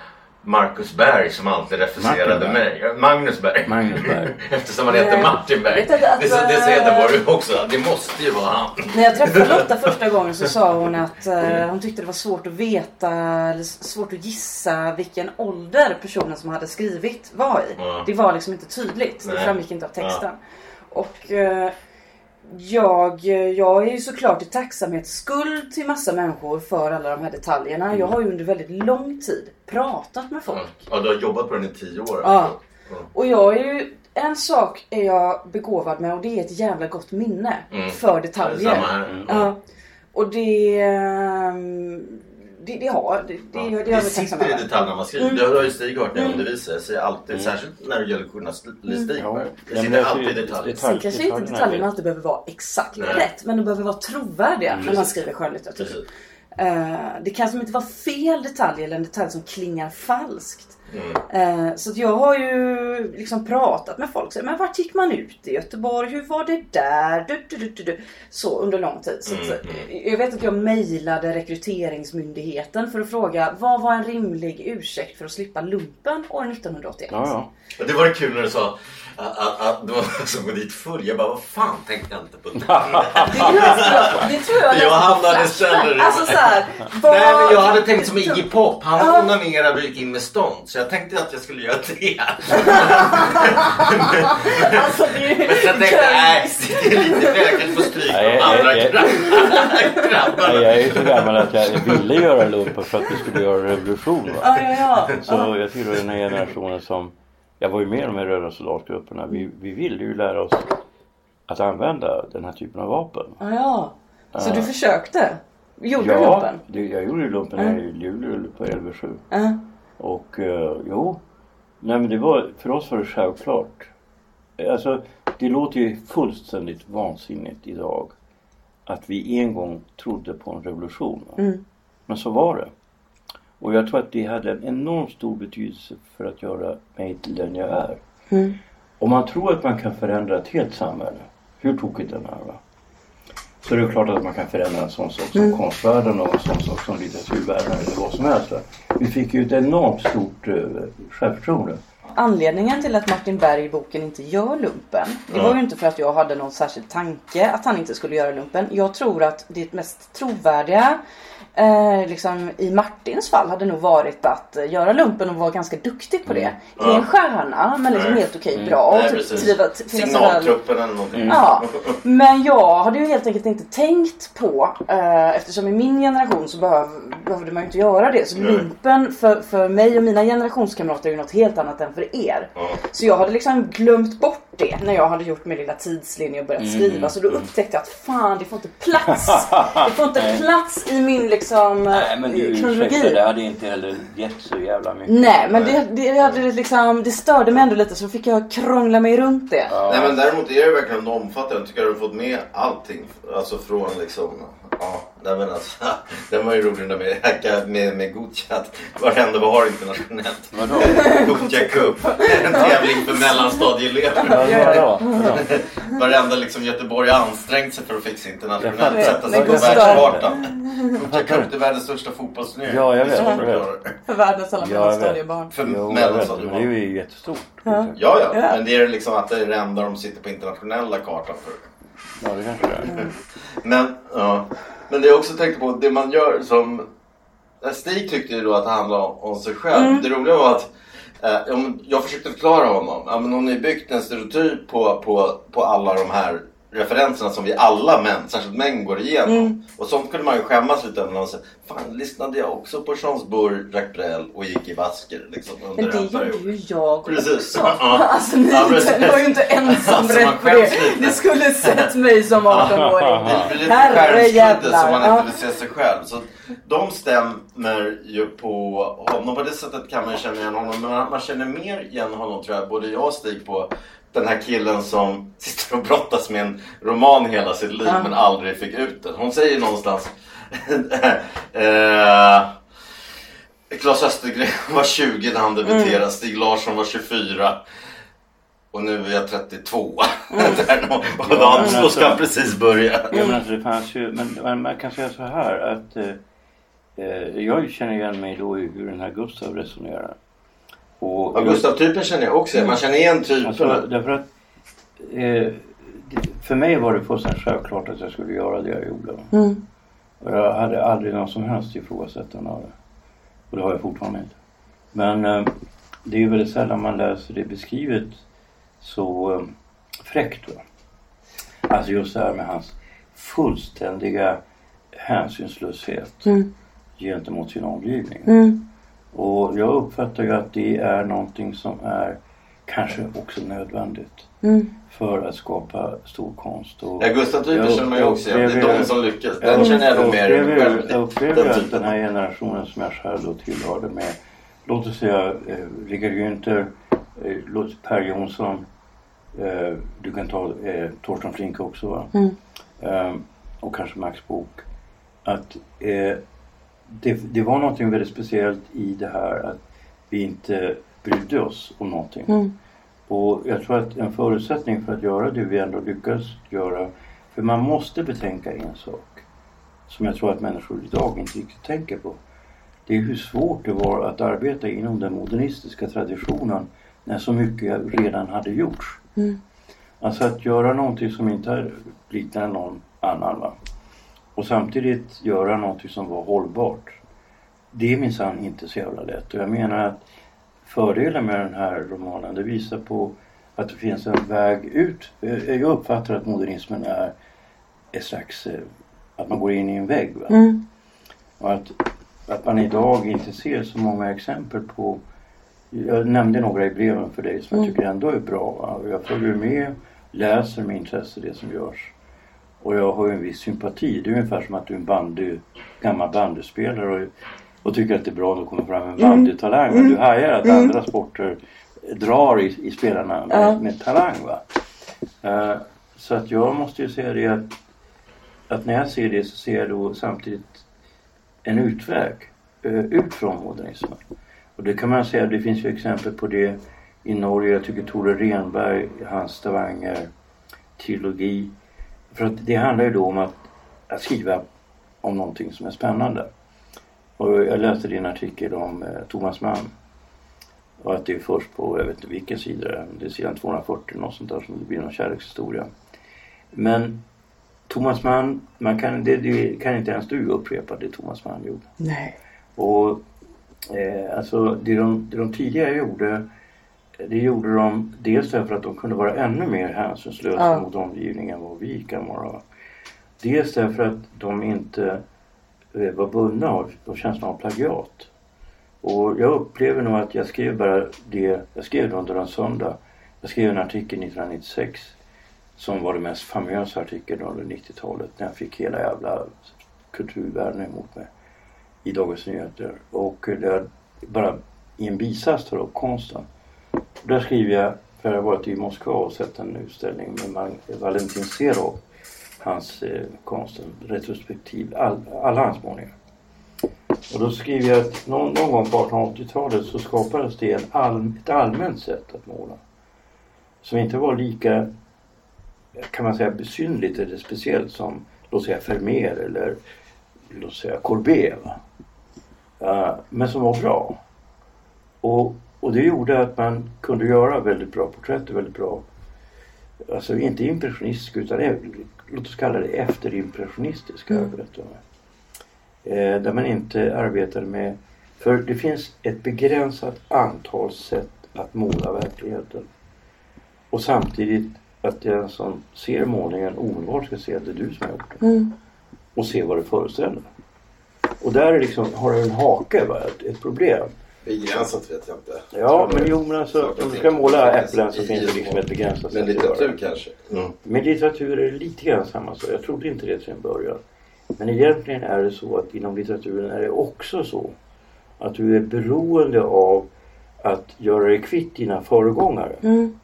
Marcus Berg som alltid refuserade mig. Magnus Berg. Magnus Berg. Eftersom han heter. Martin Berg. Vet du att- det det är så Hedenborg också. Det måste ju vara han. När jag träffade Lotta första gången så sa hon att eh, hon tyckte det var svårt att veta, svårt att gissa vilken ålder personen som hade skrivit var i. Ja. Det var liksom inte tydligt. Det framgick inte av texten. Och eh, jag, jag är ju såklart i tacksamhetsskuld till massa människor för alla de här detaljerna. Jag har ju under väldigt lång tid pratat med folk. Ja, du har jobbat på den i tio år. Ja. Och jag är ju, en sak är jag begåvad med och det är ett jävla gott minne Mm. för detaljer. Samma här. Ja. Och det, ehm, det, det har det, det, det, Ja. det, Det tacksam sitter i detaljerna man skriver. Det har ju Stig hört när jag undervisar. Jag säger alltid, särskilt när det gäller journalistik. Ja. Det sitter det alltid i så- detaljer. detalj- Sen kanske inte detaljerna alltid behöver vara exakt Nej. rätt men de behöver vara trovärdiga när man skriver skönlitteratur. Eh, det kan som inte vara fel detalj eller en detalj som klingar falskt. Mm. Eh, så att jag har ju liksom pratat med folk. Så, men vart gick man ut i Göteborg? Hur var det där? Du, du, du, du, du. Så under lång tid. Så att, Mm, eh, jag vet att jag mejlade rekryteringsmyndigheten för att fråga vad var en rimlig ursäkt för att slippa lumpen år 1981? Ja, ja. Det var kul när du sa att, att, att det var som att gå dit full. Jag bara, vad fan tänkte jag inte på det? Det, är- det tror jag Jag hamnade istället- Alltså så här, vad- Nej men jag hade tänkt som Iggy Pop. Han onanerade och gick in med stånd. Så jag tänkte att jag skulle göra det. Alltså det är Men sen tänkte jag, nej, det är lite väl. Jag kanske får stryk av jag- andra jag- grabbar. grabbarna. Nej, jag är så gammal att jag ville göra lumpen för att vi skulle göra revolution. Va? Ja, ja, ja. Så jag tillhör den här generationen som... Jag var ju med i de här röda soldatgrupperna. Vi, vi ville ju lära oss att använda den här typen av vapen. ja, ja. Så du försökte? Gjorde du Ja, lumpen? det, jag gjorde lumpen här i Luleå på Lv 7. Ja. Och eh, jo, nej men det var, för oss var det självklart. Alltså det låter ju fullständigt vansinnigt idag att vi en gång trodde på en revolution. Mm. Men så var det. Och jag tror att det hade en enormt stor betydelse för att göra mig till den jag är. Mm. Om man tror att man kan förändra ett helt samhälle, hur tokigt den är va? Så är det klart att man kan förändra en sån sak som Mm. konstvärlden och en sån sak som litteraturvärlden eller vad som helst. Va? Vi fick ju ett enormt stort uh, självförtroende. Anledningen till att Martin Berg i boken inte gör lumpen. Det var ju inte för att jag hade någon särskild tanke att han inte skulle göra lumpen. Jag tror att det mest trovärdiga eh, liksom, i Martins fall hade nog varit att göra lumpen och vara ganska duktig på det. Ingen stjärna men liksom Nej. helt okej bra. Och Nej, typ väl- Signaltruppen eller någonting. Ja, men jag hade ju helt enkelt inte tänkt på eh, eftersom i min generation så behöv, behövde man ju inte göra det. Så Nej. lumpen för, för mig och mina generationskamrater är ju något helt annat än för er. Ja. Så jag hade liksom glömt bort det när jag hade gjort min lilla tidslinje och börjat Mm. skriva. Så då upptäckte jag att fan det får inte plats. Det får inte plats i min liksom Nej men du eh, ursäkta, det hade inte heller gett så jävla mycket. Nej men det, det, hade liksom, det störde mig ändå lite så fick jag krångla mig runt det. Nej men däremot är det verkligen omfattande. Jag tycker att du har fått med allting. Alltså från liksom, ja, nej men alltså. Den var ju rolig där med, hacka med, med Gothia. Varenda vad har internationellt. Vadå? Gothia Cup. En tävling för mellanstadieelever. Vadå? Varenda liksom Göteborg har ansträngt sig för att fixa internationellt. Sätta sig på världskartan. Gothia Cup det är världens största fotbollsturnering. Ja, jag vet. För världens alla Ja, mellanstadiebarn. För Jo, jag vet, men det är mellanstadiebarn. ju jättestort. Ja. Ja, ja, Ja. men det är liksom att det är det enda de sitter på internationella kartan för. Ja, det kanske det är. Men, ja. Men det jag också tänkte på, det man gör som... Stig tyckte ju då att det handlade om, sig själv. Mm. Det roliga var att eh, jag försökte förklara honom. Ja, men hon har byggt en stereotyp på, på, på alla de här referenserna som vi alla män, särskilt män, går igenom. Mm. Och sånt kunde man ju skämmas lite över. man säger, Fan, lyssnade jag också på Chansbourg, Jacques Brel och gick i vasker liksom, under Men det gjorde ju jag Precis. också. Alltså ni Ja, var ju inte ensam Alltså, man rätt på det. Ni skulle sett mig som 18-åring. Det blir lite Herrejävlar. skärmskudde som man inte vill se sig själv. Så de stämmer ju på honom. På det sättet kan man känna igen honom. Men man, man känner mer igen honom tror jag, både jag och Stig på den här killen som sitter och brottas med en roman hela sitt liv Ja. men aldrig fick ut den. Hon säger någonstans eh, Claes Östergren var 20 när han debuterade. Mm. Stig Larsson var 24. Och nu är jag 32. Mm. Och då, då ska han precis börja. Ja, men alltså det fanns ju, men, men man kan säga så här att eh, eh, jag känner igen mig då i hur den här Gustav resonerar. Och Ja, Gustav-typen känner jag också. Man känner igen typerna. Alltså, därför att eh, för mig var det fullständigt självklart att jag skulle göra det jag gjorde. Mm. Och jag hade aldrig någon som helst ifrågasättande av det. Och det har jag fortfarande inte. Men eh, det är ju väldigt sällan man läser det beskrivet så eh, fräckt. Va? Alltså just det här med hans fullständiga hänsynslöshet Mm. gentemot sin omgivning. Mm. Och jag uppfattar ju att det är någonting som är kanske också nödvändigt Mm. för att skapa stor konst. Och Ja, Gustav-typen Jag- känner man ju jag också igen. Det är de som lyckas. jag Den känner jag nog mer själv. Jag upplever Den att den här generationen som jag själv då tillhörde med Låt oss säga eh, Rickard Günther, eh, låt- Per Jonsson, eh, du kan ta eh, Torsten Flink också va? Mm. Eh, och kanske Max Bok. Att eh, det, det var någonting väldigt speciellt i det här att vi inte brydde oss om någonting. Mm. Och jag tror att en förutsättning för att göra det vi ändå lyckas göra, för man måste betänka en sak som jag tror att människor idag inte riktigt tänker på. Det är hur svårt det var att arbeta inom den modernistiska traditionen när så mycket redan hade gjorts. Mm. Alltså att göra någonting som inte liknar någon annan. Va? Och samtidigt göra någonting som var hållbart. Det är minsann inte så jävla lätt. Och jag menar att fördelen med den här romanen. Det visar på att det finns en väg ut. Jag uppfattar att modernismen är ett slags, eh, att man går in i en vägg. Mm. Och att, att man idag inte ser så många exempel på jag nämnde några i breven för dig som jag tycker ändå är bra. Va? Jag följer med, läser med intresse det som görs. Och jag har ju en viss sympati. Det är ungefär som att du är en bandy, gammal bandyspelare och, och tycker att det är bra att det kommer fram en bandytalang. Men du hajar att andra sporter drar i, i spelarna med, med talang. Va? Eh, så att jag måste ju säga det att, att när jag ser det så ser jag då samtidigt en utväg eh, ut från modernismen. Och det kan man säga, det finns ju exempel på det i Norge. Jag tycker Tore Renberg, hans Stavanger trilogi. För att det handlar ju då om att, att skriva om någonting som är spännande. Och jag läste din artikel om eh, Thomas Mann. Och att det är först på, jag vet inte vilken sida det är, det är sidan 240 något sånt där som det blir någon kärlekshistoria. Men Thomas Mann, man kan, det, det kan inte ens du upprepa det Thomas Mann gjorde. Nej. Och eh, alltså det de, det de tidigare gjorde det gjorde de dels därför att de kunde vara ännu mer hänsynslösa Ja. mot omgivningen än vad vi kan vara. Dels därför att de inte eh, var bundna av, av känslan av plagiat. Och jag upplever nog att jag skrev bara det, jag skrev det under en söndag. Jag skrev en artikel 1996 som var den mest famösa artikeln under 90-talet när jag fick hela jävla kulturvärlden emot mig i Dagens Nyheter. Och där bara i en bisats tar upp konsten. Där skriver jag, för jag har varit i Moskva och sett en utställning med Valentin Serov. Hans eh, konst, en retrospektiv, all, alla hans målningar. Och då skriver jag att någon, någon gång på 1880-talet så skapades det en all, ett allmänt sätt att måla. Som inte var lika, kan man säga, besynligt eller speciellt som, låt säga Vermeer eller låt säga Courbet. Va? Men som var bra. Och, och det gjorde att man kunde göra väldigt bra porträtt och väldigt bra, alltså inte impressionistiska utan låt oss kalla det efterimpressionistiska Mm. Eh, där man inte arbetade med, för det finns ett begränsat antal sätt att måla verkligheten. Och samtidigt att den som ser målningen omedelbart ska se att det är du som har gjort den. Mm. Och se vad det föreställer. Och där är liksom, har du en hake, va? Ett, ett problem. Begränsat vet jag inte. Ja, men jo men alltså om du ska måla äpplen så finns det liksom ett begränsat Men sätt det. litteratur kanske? Mm. Med litteratur är lite grann samma sak. Jag trodde inte det till en början. Men egentligen är det så att inom litteraturen är det också så att du är beroende av att göra dig kvitt dina föregångare. Mm.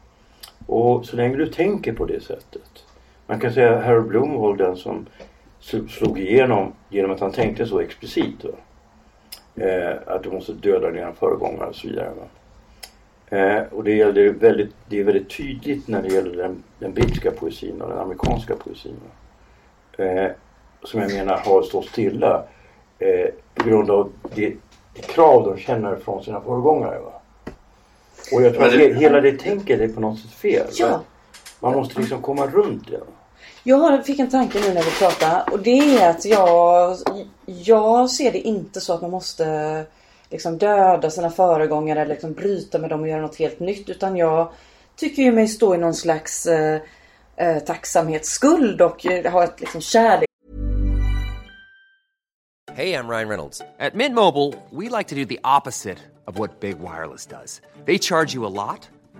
Och så länge du tänker på det sättet. Man kan säga att Harold Bloom var den som sl- slog igenom genom att han tänkte så explicit. Va? Eh, att du måste döda dina föregångare och så vidare. Va? Eh, och det, gällde väldigt, det är väldigt tydligt när det gäller den, den brittiska poesin och den amerikanska poesin. Eh, som jag menar har stått stilla eh, på grund av det, det krav de känner från sina föregångare. Va? Och jag tror att det- he, hela det tänket är på något sätt fel. Ja. Man måste liksom komma runt det. va? Jag fick en tanke nu när vi pratade och det är att jag, jag ser det inte så att man måste liksom döda sina föregångare eller liksom bryta med dem och göra något helt nytt. Utan jag tycker ju mig stå i någon slags eh, eh, tacksamhetsskuld och eh, ha ett liksom kärlek Hej, jag Ryan Reynolds. På Mint Mobile, we like to do the opposite of what Big Wireless does. They charge you a lot,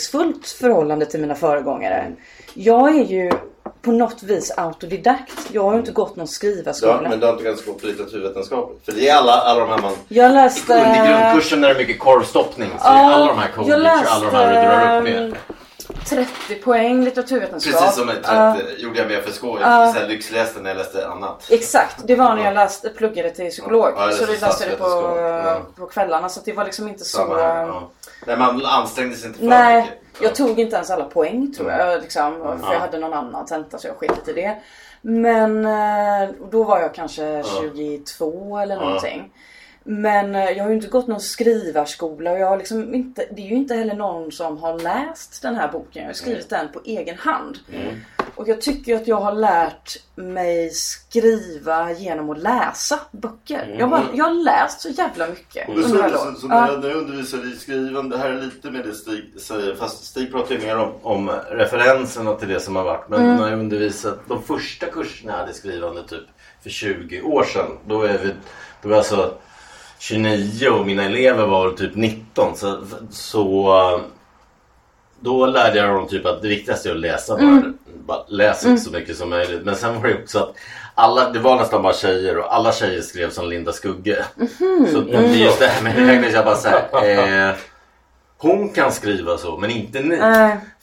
Fullt förhållande till mina föregångare. Jag är ju på något vis autodidakt. Jag har ju inte gått någon skrivarskola. Ja, men du har inte ganska gått på litteraturvetenskap? För det är alla, alla de här man... Jag läste... Under grundkursen är det mycket korvstoppning. Så är alla de här jag codex, alla de här du drar upp med. Läste 30 poäng litteraturvetenskap. Precis som ett, Ja. ett, gjorde jag med FSK. Jag uh. lyxläste när jag läste annat. Exakt, det var när jag läste, pluggade till psykolog. Ja, så läste det läste jag på. Ja. på kvällarna. Så det var liksom inte så... Samma här, ja. Nej, man ansträngde sig inte för Nej, mycket. jag tog inte ens alla poäng tror Mm. jag. Liksom, för jag hade någon annan tenta så jag sket i det. Men eh, då var jag kanske 22 eller någonting. Men eh, jag har ju inte gått någon skrivarskola och jag har liksom inte, det är ju inte heller någon som har läst den här boken. Jag har skrivit den på egen hand. Mm. Och jag tycker att jag har lärt mig skriva genom att läsa böcker. Jag, bara, jag har läst så jävla mycket Mm. Är under så, så, så när, jag, när jag undervisar i skrivande, det här är lite med det Stig säger, fast Stig pratar ju mer om, om referenserna till det som har varit. Men Mm. när jag undervisat, de första kurserna jag hade i skrivande typ för 20 år sedan, då är vi, då jag alltså 29 och mina elever var typ 19. Så, så då lärde jag dem typ att det viktigaste är att läsa bara. bara läs så mycket som möjligt. Men sen var det också att alla, det var nästan bara tjejer och alla tjejer skrev som Linda Skugge. Så det är just det här med regler, jag bara såhär. Eh, hon kan skriva så men inte ni.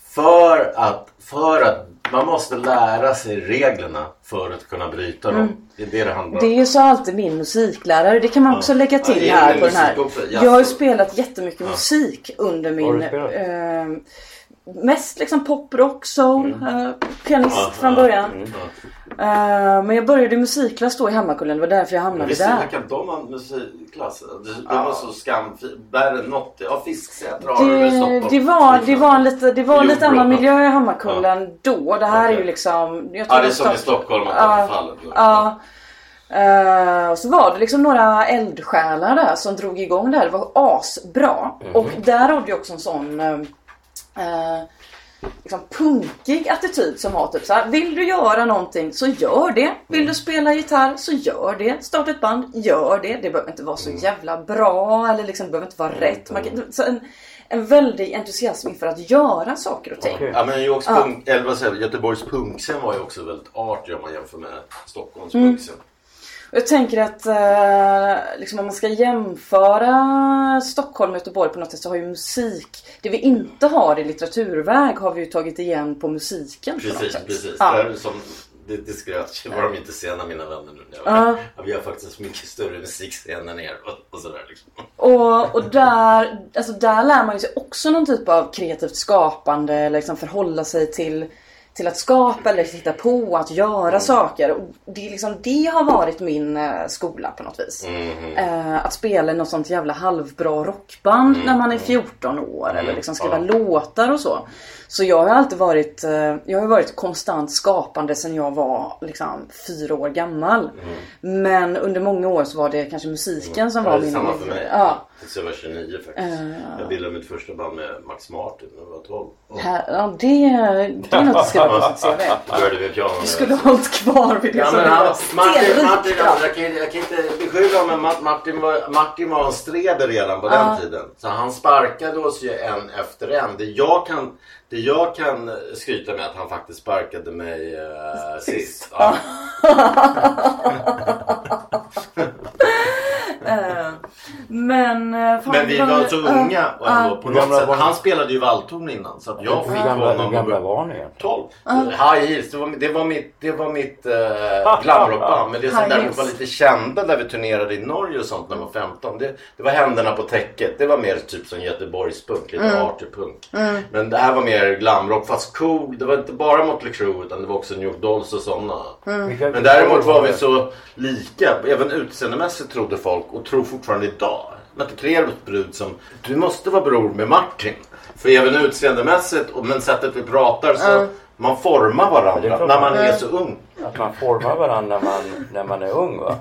För att, för att man måste lära sig reglerna för att kunna bryta dem. Det är det det handlar om. Det är ju så alltid min musiklärare. Det kan man också lägga Ja, till är här på den här. också. Jag har ju spelat jättemycket musik under min... Eh, mest liksom poprock, soul, eh, pianist Ja, från ja, början. mm, ja. Eh, men jag började i musikklass då i Hammarkullen. Det var därför jag hamnade Visste där. inte kan de ha musikklass? De, de var så än något. Ja, Fisksätra har du väl Det, det var, det var en lite, det var en lite annan ja. miljö i Hammarkullen då. Det här är ju liksom... Jag Ja, tror det är det som i Stockholm att Ja, det förfallet. Ja. Eh, och så var det liksom några eldsjälar där som drog igång det här. Det var asbra. Mhm. Och där har du också en sån eh, liksom punkig attityd som har typ så här. Vill du göra någonting så gör det. Vill du spela gitarr så gör det. Starta ett band, gör det. Det behöver inte vara så jävla bra eller liksom det behöver inte vara rätt. Man kan, så en, en väldig entusiasm inför att göra saker och ting. Okej. Ja men New Yorks Ja. punk, eller vad säger jag, Göteborgs punkscen var ju också väldigt artig om man jämför med Stockholms punkscen. Jag tänker att eh, liksom om man ska jämföra Stockholm och Göteborg på något sätt så har ju musik, det vi inte har i litteraturväg har vi ju tagit igen på musiken på Precis, sätt. precis. Ja. Där som, det, det skröt var de inte sena mina vänner nu. när där. Ja, vi har faktiskt mycket större musikscen än er och, och sådär liksom. Och, och där, alltså där lär man ju sig också någon typ av kreativt skapande eller liksom förhålla sig till, till att skapa eller hitta på, att göra saker. Och det, liksom, det har varit min eh, skola på något vis. Eh, att spela i något sånt jävla halvbra rockband när man är 14 år eller liksom skriva låtar och så. Så jag har alltid varit, eh, jag har varit konstant skapande sedan jag var liksom fyra år gammal. Men under många år så var det kanske musiken som Ja, var det är min... samma för mig. Ja. Tills jag var 29 faktiskt. Jag bildade mitt första band med Max Martin när jag var 12. Och Här, ja, det, det är något att skriva på sitt CV. Du skulle ha hållit kvar vid det Ja, som men du han, var Martin, Martin, bra. jag, kan, jag kan inte beskylla honom men Ma- Martin var, Martin var en streder redan på den tiden. Så han sparkade oss ju en efter en. Det jag kan, det jag kan skryta med att han faktiskt sparkade mig uh, sist. Ja. Eh, Men, eh, fan, Men vi var så unga och ändå på något sätt. Han spelade ju valthorn innan så att jag fick gamla, hur honom gamla var ni egentligen? 12. High Heels, det var, det var mitt, det var mitt uh, glamrockband. Men det som däremot var lite kända där vi turnerade i Norge och sånt när jag var 15. Det, det var Händerna på täcket. Det var mer typ som Göteborgspunk, lite Mm. artypunk. Men det här var mer glamrock fast cool. Det var inte bara Motley Crue utan det var också New York Dolls och sådana. Mm. Men däremot var vi så lika. Även utseendemässigt trodde folk och tror fortfarande idag. Mette Klerups brud som du måste vara bror med Martin. För även utseendemässigt och men sättet vi pratar så man formar varandra klart när man- man är så ung. Att man formar varandra när man, när man är ung va?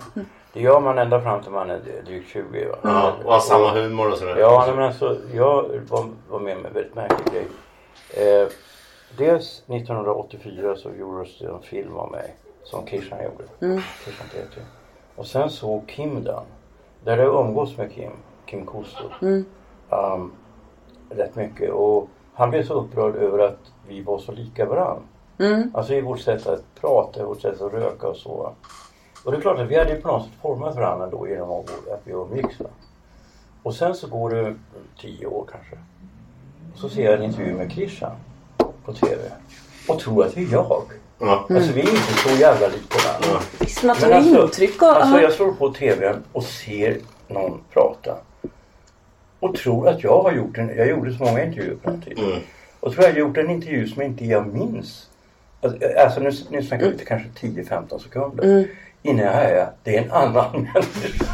Det gör man ända fram till man är drygt 20 va? Ja, och har samma humor och sådär. Ja, men alltså jag var, var med om en väldigt märklig grej. Eh, dels 1984 så gjordes det en film om mig som Kishan gjorde. Kishan TT. Och sen såg Kim den. Där jag umgås med Kim, Kim Kosto. Um, rätt mycket. Och Han blev så upprörd över att vi var så lika varandra. Alltså i vårt sätt att prata, i vårt sätt att röka och så. Och det är klart att vi hade på något sätt format varandra då genom att vi umgicks. Och sen så går det tio år kanske. Och så ser jag en intervju med Christian på TV. Och tror att det är jag. Ja. Alltså vi är inte så jävla lika varandra. Man tar Men alltså, intryck av... alltså jag slår på TVn och ser någon prata. Och tror att jag har gjort en, jag gjorde så många intervjuer på den tiden. Mm. Och tror jag har gjort en intervju som inte jag minns. Alltså, Alltså nu, nu snackar vi kanske 10-15 sekunder. Innan jag är det är en annan människa.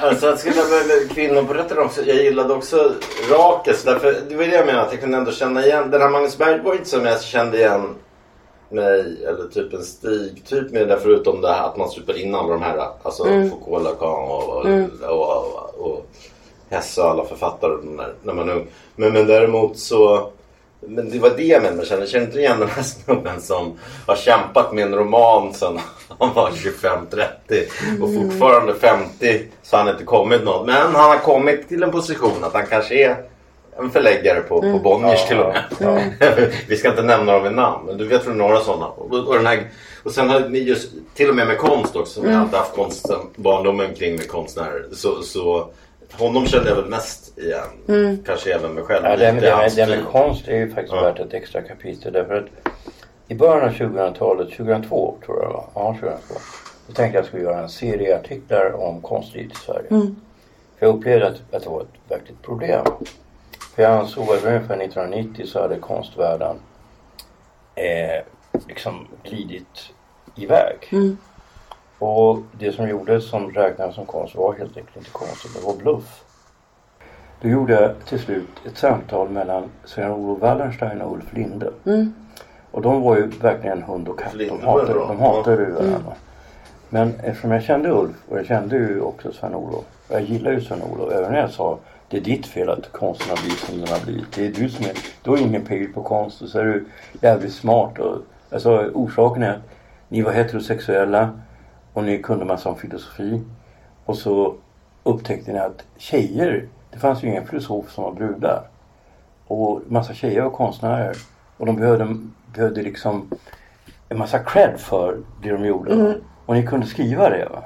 Alltså att skriva med kvinnoporträtten också. Jag gillade också Rakes. Därför, det var det jag menade. Att jag kunde ändå känna igen. Den här Magnus Berg var inte som jag kände igen mig. Eller typ en Stig. Typ med det där förutom det här att man super in alla de här. Alltså Foucault, Lacan och, och, och, och, och Hesse och alla författare. Där, när man är ung. Men, men däremot så. Men det var det jag menade. Jag kände, jag kände inte igen den här snubben som har kämpat med en roman sedan han var 25-30 och fortfarande 50 så har han inte kommit något. Men han har kommit till en position att han kanske är en förläggare på, på Bonniers till och med. Vi ska inte nämna dem vid namn men du vet väl några sådana. Och, och, den här, och sen har ni just till och med med konst också. Som jag har haft konsten, barndomen kring med konstnärer. Så, så honom kände jag väl mest igen. Kanske även mig själv. Ja, det, det, hans det med konst är ju faktiskt Ja. värt ett extra kapitel därför att i början av 2000-talet, 2002 tror jag det var, ja 2002. Då tänkte jag att jag skulle göra en serie artiklar om konstlivet i Sverige. För jag upplevde att, att det var ett verkligt problem. För jag ansåg att ungefär 1990 så hade konstvärlden eh, liksom glidit iväg. Och det som gjordes som räknades som konst var helt enkelt inte konst, det var bluff. Då gjorde jag till slut ett samtal mellan Sven-Olof Wallenstein och Ulf Linde. Och de var ju verkligen hund och katt. De hatade, de hatade ju varandra. Men eftersom jag kände Ulf och jag kände ju också Sven-Olof. Och jag gillar ju Sven-Olof. Även när jag sa det är ditt fel att konsten har blivit som den har blivit. Det är du som är, du har ingen pejl på konst och så är du jävligt smart. Och, alltså orsaken är att ni var heterosexuella och ni kunde massa om filosofi. Och så upptäckte ni att tjejer, det fanns ju ingen filosof som var brudar. Och massa tjejer var konstnärer. Och de behövde, behövde liksom en massa cred för det de gjorde. Och ni kunde skriva det va.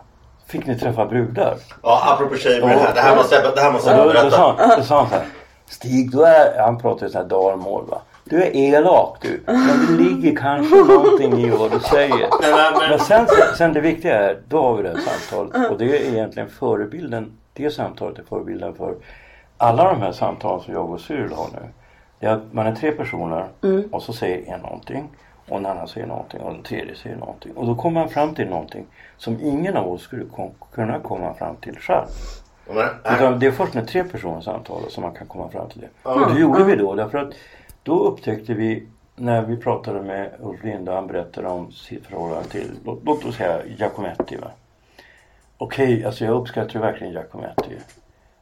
Fick ni träffa brudar. Ja, apropå tjejer med det här. Det här måste jag, det här måste Och jag då, då, berätta. sa, då sa han så här. Stig, du är, han pratar ju sån här dalmål va. Du är elak du. Men det ligger kanske någonting i vad du säger. Men sen, sen det viktiga är, då har vi det här samtalet. Och det är egentligen förebilden. Det samtalet är förebilden för alla de här samtalen som jag och Cyril har nu. Det är att man är tre personer och så säger en någonting. Och en annan säger någonting och den tredje säger någonting. Och då kommer man fram till någonting som ingen av oss skulle kom, kunna komma fram till själv. Utan det är först när tre personer samtalar som man kan komma fram till det. Och det gjorde vi då därför att då upptäckte vi när vi pratade med Ulf Linde han berättade om sitt förhållande till, låt, låt oss säga Giacometti. Va? Okej, alltså jag uppskattar ju verkligen Giacometti.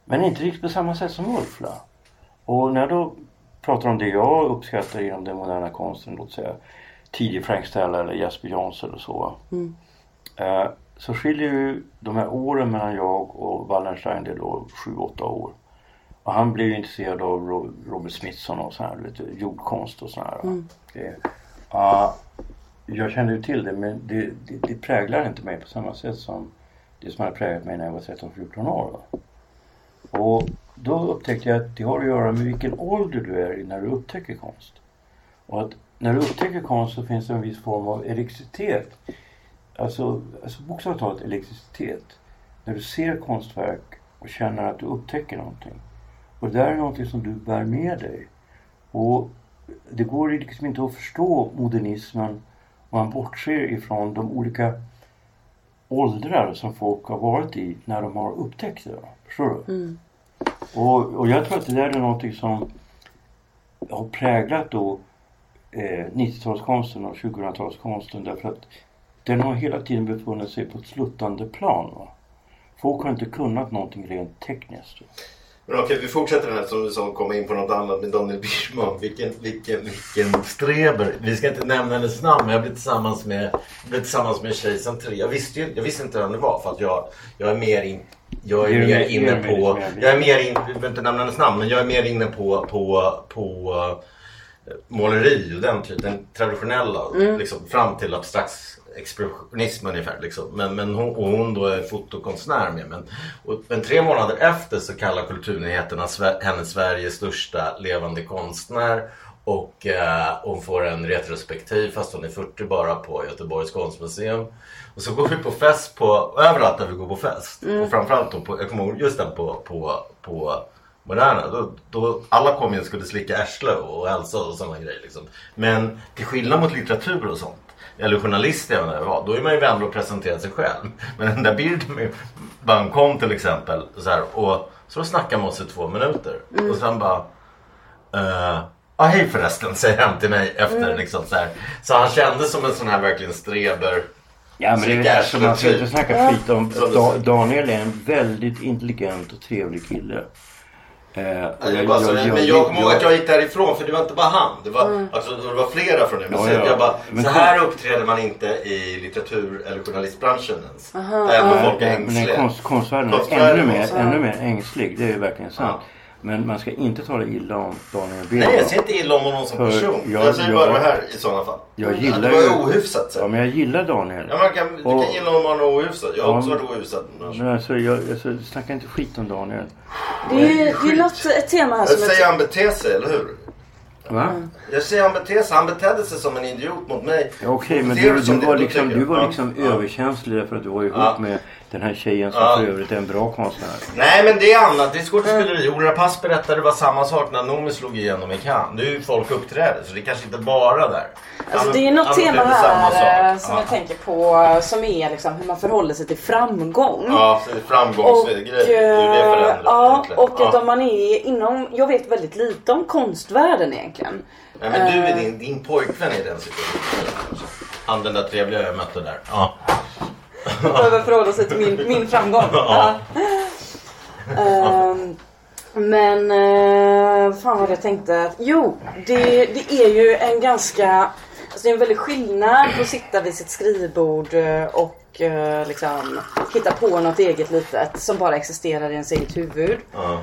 Men inte riktigt på samma sätt som Ulf. Va? Och när jag då pratar om det jag uppskattar inom den moderna konsten, låt säga tidig Frank Stella eller Jesper Jons eller så. va? Eh, så skiljer ju de här åren mellan jag och Wallenstein, det är då 7-8 år. Och han blev ju intresserad av Ro- Robert Smithson och sån här, vet, jordkonst och sån här. va. Det, ja, jag kände ju till det men det, det, det präglar inte mig på samma sätt som det som hade präglat mig när jag var 13-14 år. Va? Och då upptäckte jag att det har att göra med vilken ålder du är i när du upptäcker konst. Och att när du upptäcker konst så finns det en viss form av elektricitet. Alltså, alltså bokstavligt talat elektricitet. När du ser konstverk och känner att du upptäcker någonting. Och det där är någonting som du bär med dig. Och det går liksom inte att förstå modernismen om man bortser ifrån de olika åldrar som folk har varit i när de har upptäckt det. Förstår du? Och, och jag tror att det där är någonting som har präglat då eh, 90-talskonsten och 2000-talskonsten därför att den har hela tiden befunnit sig på ett sluttande plan. Va? Folk har inte kunnat någonting rent tekniskt. Men okej, vi fortsätter den här som du sa, komma in på något annat med Daniel Birchman. Vilken, vilken, vilken streber. Vi ska inte nämna hennes namn, men jag blev tillsammans med, blev tillsammans med en tjej sen tre. Jag visste, ju, jag visste inte vem det var för att jag, jag är mer in, jag är mer inne på, mer. jag är mer in, jag behöver inte nämna hennes namn, men jag är mer inne på, på, på eh, måleri och den typen, den traditionella, liksom, fram till abstrakt expressionism ungefär. Liksom. Men, men hon, och hon då är fotokonstnär med. Men, och, men tre månader efter så kallar Kulturnyheterna henne Sveriges största levande konstnär. Och eh, hon får en retrospektiv fast hon är 40 bara på Göteborgs konstmuseum. Och så går vi på fest på överallt där vi går på fest. Och framförallt då på, jag kommer ihåg just den på, på, på Moderna. Då, då, alla kom ju och skulle slicka arsle och hälsa och sådana grejer. Liksom. Men till skillnad mot litteratur och sånt. Eller journalist även jag var. Då är man ju vänlig och presenterar sig själv. Men den där bilden med kom till exempel. Så här, och så snackar man oss i två minuter. Och sen bara. Uh, ah, hej förresten säger han till mig efter. Liksom, så, här. så han kändes som en sån här verkligen streber. Ja men det är, alltså, man ska inte snacka skit om Som da. Daniel är en väldigt intelligent och trevlig kille. Eh, Jag, bara, så, men jag kommer ihåg att jag gick därifrån för det var inte bara han. Det var, alltså, det var flera från det. Men Ja, så ja. jag bara, Men så här uppträder man inte i litteratur eller journalistbranschen ens. Även om folk är Men ängsliga. konst, konstvärlden är ännu mer, ännu mer ängslig. Det är verkligen sant. Men man ska inte tala illa om Daniel Nej, Birchman. jag ser inte illa om honom som För person. jag- Jag, säger jag- bara det här i sådana fall. Jag att gillar det var ju... ohyfsat. Så. Ja Ja, men jag gillar Daniel. man kan, du Och- kan gilla om man är ohyfsad. Jag har Ja, också men- varit ohyfsad. Men alltså, jag, alltså, snacka inte skit om Daniel. Det är ju det är något, ett tema här Jag som säger jag... han beter sig, eller hur? Va? Jag säger han beter sig. Han betedde sig som en idiot mot mig. Ja, Okej men Ser du, du som du var liksom, du var liksom Ja. överkänslig därför att du var ihop Ja. med den här tjejen som Ja. för övrigt är en bra konstnär. Nej men det är annat. Det är skådespeleri. Ola Pass berättade det var samma sak när Noomi slog igenom i Cannes. Nu är ju folk uppträder så det är kanske inte bara där. Alltså det är något tema här eh, som ja. jag tänker på som är liksom hur man förhåller sig till framgång. Ja, så det är Och, framgångsgrej. Det är ju det eh, ja, och att ja. om man är inom, jag vet väldigt lite om konstvärlden egentligen. Nej, men du är eh, din, din pojkvän i den situationen. Han den där trevliga jag mötte där. Ja. Behöver förhålla sig till min, min framgång. Ja. Ehm, men uh, fan vad jag tänkte. Jo, det, det är ju en ganska... Alltså det är en väldig skillnad på att sitta vid sitt skrivbord eh, och eh, liksom hitta på något eget litet som bara existerar i ens eget huvud. Ja.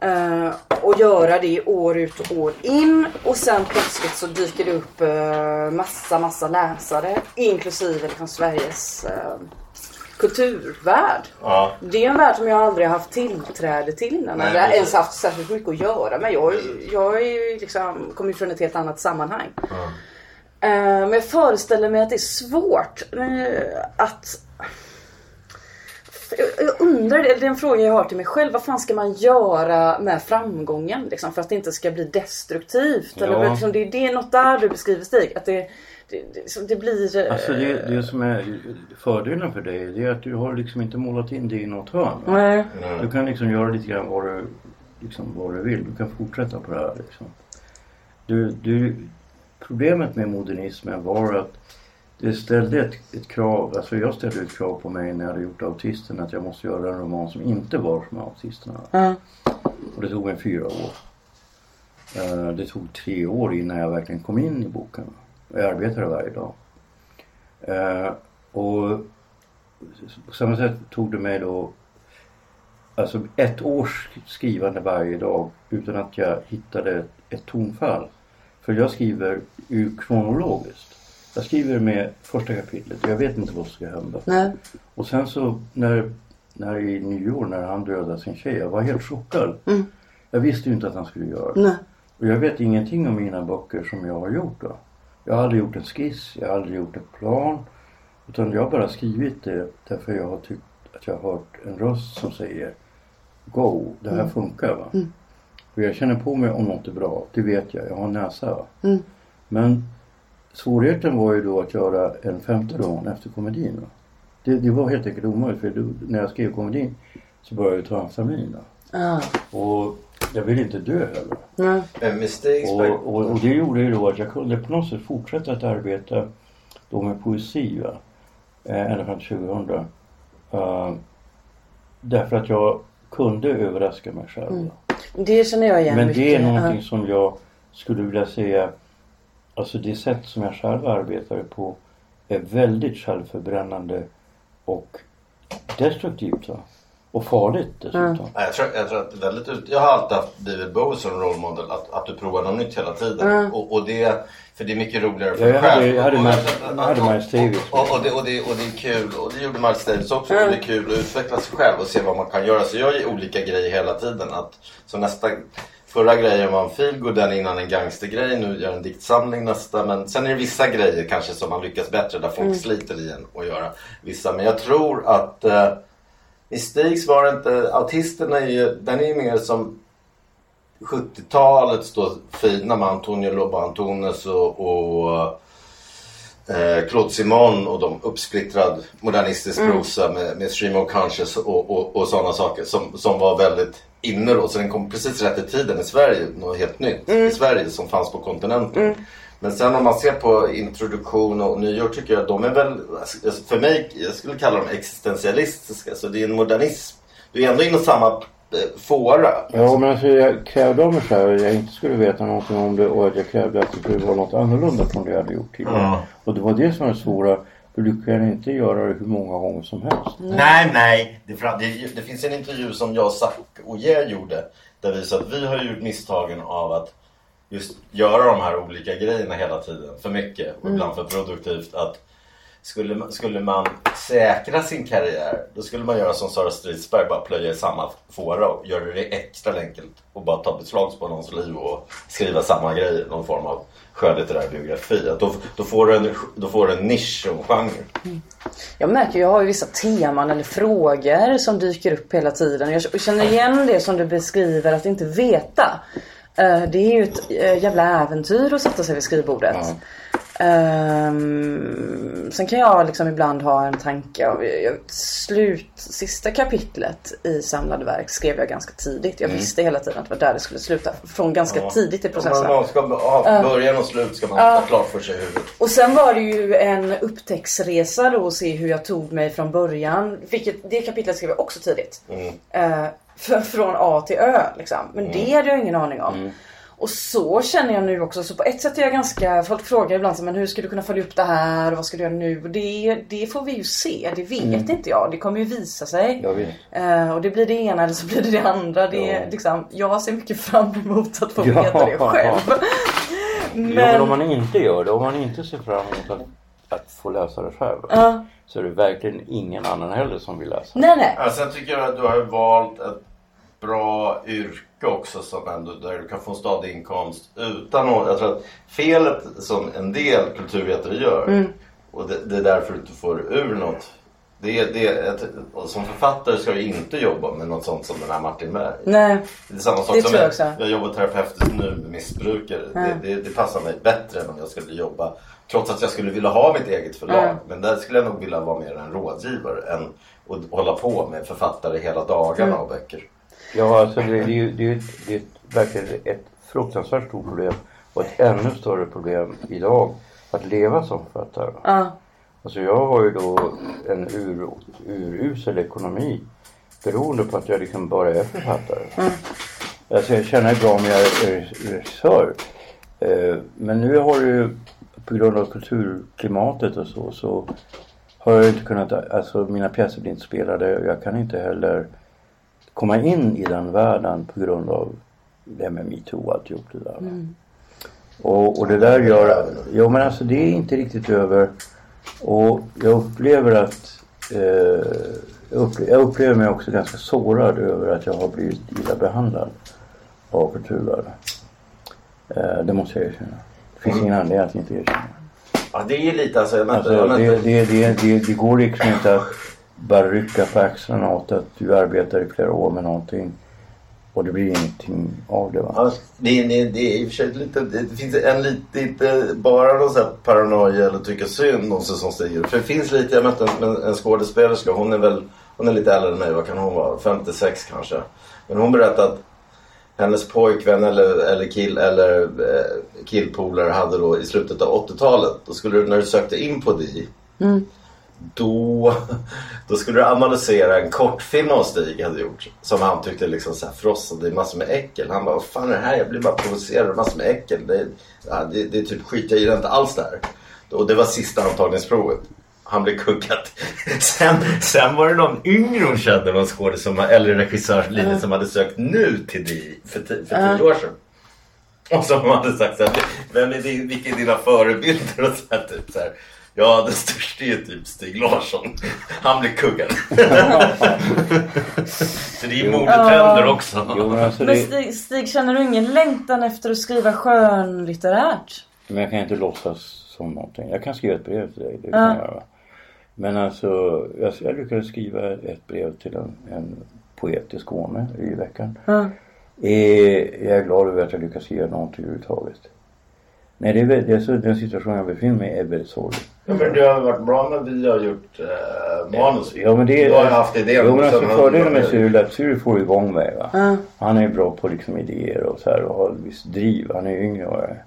Eh, och göra det år ut och år in. Och sen plötsligt så dyker det upp eh, massa, massa läsare. Inklusive liksom Sveriges uh, kulturvärld. Ja. Det är en värld som jag aldrig har haft tillträde till innan. Nej, eller ens precis. haft särskilt mycket att göra med. Jag, jag är liksom, kommer från ett helt annat sammanhang. Eh, men jag föreställer mig att det är svårt att jag- undrar, det är en fråga jag har till mig själv. Vad fan ska man göra med framgången? Liksom, för att det inte ska bli destruktivt. Ja. Eller liksom, det, det är något där du beskriver Stig. Att det, det, det, det blir... eh, Alltså det, det som är fördelen för dig det är att du har liksom inte målat in det i något hörn. Nej. Du kan liksom göra lite grann vad du, liksom vad du vill. Du kan fortsätta på det här liksom. Du, du, problemet med modernismen var att det ställde ett, ett krav, alltså jag ställde ett krav på mig när jag hade gjort Autisten att jag måste göra en roman som inte var som Autisterna. Ja. Och det tog mig fyra år. Eh, Det tog tre år innan jag verkligen kom in i boken. Jag arbetade varje dag. Eh, Och på samma sätt tog det mig då alltså ett års skrivande varje dag utan att jag hittade ett tonfall. För jag skriver ju kronologiskt. Jag skriver med första kapitlet. Jag vet inte vad som ska hända. Nej. Och sen så när, när i nyår när han dödade sin tjej. Jag var helt chockad. Mm. Jag visste ju inte att han skulle göra det. Nej. Och jag vet ingenting om mina böcker som jag har gjort då. Jag har aldrig gjort en skiss, jag har aldrig gjort en plan. Utan jag har bara skrivit det därför jag har tyckt att jag har hört en röst som säger Go, det här funkar va. Och jag känner på mig om något är bra, det vet jag, jag har en näsa va. Mm. Men svårigheten var ju då att göra en femte roman efter komedin. Det, det var helt enkelt omöjligt för då, när jag skrev komedin så började jag ta amfetamin. Ah. Och jag ville inte dö heller. By... Och, och, och det gjorde ju då att jag kunde på något sätt fortsätta att arbeta då med poesi. Va? Eh, ända fram till 2000. Eh, därför att jag kunde överraska mig själv. va. Det känner jag igen Men mycket. det är någonting Ja. som jag skulle vilja säga Alltså det sätt som jag själv arbetar på är väldigt självförbrännande och destruktivt. Va? Och farligt dessutom. Mm. Jag tror, jag tror att det är väldigt ut... Jag har alltid haft David Bowie som rollmodell. Att, att du provar något nytt hela tiden. Och, och det, för det är mycket roligare för Ja, dig jag hade- själv. jag hade Och- Miles- och- jag hade Miles Davis. Och, och, det, och, det, och det är kul. Och det gjorde Miles Davis också. Och det är kul att utveckla sig själv och se vad man kan göra. Så jag gör olika grejer hela tiden. Att, så nästa... Förra grejen var en feelgood, den innan en gangstergrej. Nu gör en diktsamling nästa. Men sen är det vissa grejer kanske som man lyckas bättre. Där folk sliter i en att göra vissa. Men jag tror att eh, Stigs var det inte, autisterna är ju, den är ju mer som 70-talets då fina med Antonio Lobo Antunes och, och eh, Claude Simon och de uppsplittrad modernistisk prosa med, med Stream of Conscious och, och, och sådana saker som, som var väldigt inne då. Så den kom precis rätt i tiden i Sverige, något helt nytt i Sverige som fanns på kontinenten. Men sen om man ser på introduktion och nyår tycker jag att de är väl, alltså, för mig, jag skulle kalla dem existentialistiska. Så det är en modernism. Du är ändå inom samma fåra. Ja men alltså jag krävde av mig själv att jag inte skulle veta någonting om det och att jag krävde att det skulle vara något annorlunda från det jag hade gjort tidigare. Ja. Och det var det som var det svåra. För du kan inte göra det hur många gånger som helst. Nej, nej. Det, det, det finns en intervju som jag, Zac och Ger gjorde. Där vi sa att vi har gjort misstagen av att just göra de här olika grejerna hela tiden. För mycket och ibland för produktivt. Att skulle, skulle man säkra sin karriär då skulle man göra som Sara Stridsberg. Bara plöja i samma fåra och göra det extra enkelt. Och bara ta beslag på någons liv och skriva samma grejer. Någon form av skönlitterär biografi. Att då, då, får du en, då får du en nisch och en genre. Jag märker jag har ju vissa teman eller frågor som dyker upp hela tiden. Jag känner igen det som du beskriver att inte veta. Eh, Det är ju ett eh, jävla äventyr att sätta sig vid skrivbordet. Ehm, sen kan jag liksom ibland ha en tanke av slut, sista kapitlet i samlade verk skrev jag ganska tidigt. Jag visste hela tiden att det var där det skulle sluta. Från ganska Ja. tidigt i processen. man ska ha början och slut ska man ha klart för sig huvudet. Och sen var det ju en upptäcktsresa då att se hur jag tog mig från början. Fick ett, det kapitlet skrev jag också tidigt. Eh, för, från A till Ö liksom. Men det hade jag ingen aning om. Och så känner jag nu också. Så på ett sätt är jag ganska... Folk frågar ibland så, men hur ska du kunna följa upp det här och vad ska du göra nu? Och det, det får vi ju se. Det vet inte jag. Det kommer ju visa sig. Jag vet. Eh, och det blir det ena eller så blir det det andra. Det Ja. liksom, jag ser mycket fram emot att få Ja. veta det själv. Men... Ja, men om man inte gör det, om man inte ser fram emot att, att få läsa det själv. Ja. Så är det verkligen ingen annan heller som vill läsa. Nej, nej. Ja, sen tycker jag att du har valt ett bra yrke också som ändå, där du kan få en stadig inkomst utan att... Jag tror att felet som en del kulturvetare gör och det, det är därför du inte får ur något. Det, det, som författare ska du inte jobba med något sånt som den här Martin Berg. Nej. Det är samma sak som jag också. jag jobbar terapeutiskt nu med missbrukare. Det, det, det passar mig bättre än om jag skulle jobba Trots att jag skulle vilja ha mitt eget förlag. Mm. Men där skulle jag nog vilja vara mer en rådgivare än att hålla på med författare hela dagarna Mm. och böcker. Ja, alltså det, är ju- det, är ju- det är verkligen ett fruktansvärt stort problem. Och ett ännu större problem idag. Att leva som författare. Ja. Alltså jag har ju då en ur, urusel ekonomi. Beroende på att jag liksom bara är författare. Alltså jag tjänar bra om jag är regissör. Eh, Men nu har det ju på grund av kulturklimatet och så så har jag inte kunnat, alltså mina pjäser blir inte spelade och jag kan inte heller komma in i den världen på grund av det med metoo och alltihop det där. Och, och det där gör, ja men alltså det är inte riktigt över. Och jag upplever att eh, jag, upplever, jag upplever mig också ganska sårad över att jag har blivit illa behandlad av kulturvärlden. Eh, det måste jag erkänna. Det finns ingen anledning att inte erkänna. Ja, det är ju lite alltså. Alltså, det, det, det, det går liksom inte att bara rycka på axlarna åt att du arbetar i flera år med någonting och det blir ingenting av det. Va? Ja, det, är- det, är- det är i och för sig lite, det finns en lite, inte bara någon sån här paranoia eller tycka synd om sig som stiger. För det finns lite, jag mötte en, en skådespelerska, hon är väl, hon är lite äldre än mig, vad kan hon vara? 56 kanske. Men hon berättade att hennes pojkvän eller, eller, kill, eller eh, killpolare hade då i slutet av 80-talet, då skulle du, när du sökte in på DI då, då skulle du analysera en kortfilm av Stig hade gjort. Som han tyckte liksom så här frossade i massor med äckel. Han bara, vad fan är det här? Jag blir bara provocerad av massor med äckel. Det, ja, det, det är typ skit, jag gillar inte alls det här. Och det var sista antagningsprovet. Han blev kuggad. Sen, sen var det någon yngre hon kände, någon som, eller regissörslinje som hade sökt nu till dig för, för tio år sedan. Och som hade sagt såhär, vem är din, vilka är dina förebilder? Och så här, typ så här, ja den största är typ Stig Larsson. Han blev kuggad. så det är modetrender också. Jo, men alltså Men Stig, Stig, känner du ingen längtan efter att skriva skönlitterärt? men jag kan inte låtsas som någonting. Jag kan skriva ett brev till dig. Det kan jag göra. Men alltså, jag, jag lyckades skriva ett brev till en, en poet i Skåne i veckan. Ja. Eh, jag är glad över att jag lyckas skriva någonting överhuvudtaget. Nej, det är, det är så, den situation jag befinner mig i är väldigt sorglig. Ja, men det har varit bra när vi har gjort eh, manus. Ja men det Då har jag haft idén. Jo men alltså fördelen med Cyril är att Cyril får igång mig va. Ja. Han är bra på liksom idéer och så här och har visst driv. Han är yngre är.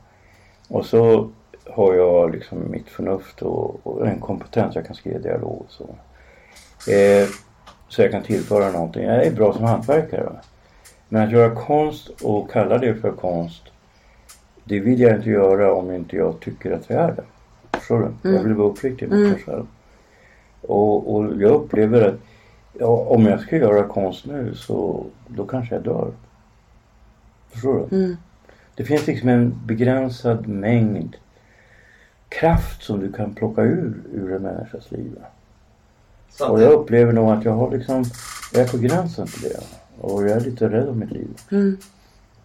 Och så har jag liksom mitt förnuft och, och en kompetens. Jag kan skriva dialog och så. Eh, så jag kan tillföra någonting. Jag är bra som hantverkare. Va? Men att göra konst och kalla det för konst. Det vill jag inte göra om inte jag tycker att jag är det. Förstår du? Jag vill vara uppriktig mot mig själv. Och, och jag upplever att ja, om jag ska göra konst nu så då kanske jag dör. Förstår du? Det finns liksom en begränsad mängd kraft som du kan plocka ur, ur en människas liv. Och jag upplever nog att jag har liksom, jag är på gränsen till det. Och jag är lite rädd om mitt liv.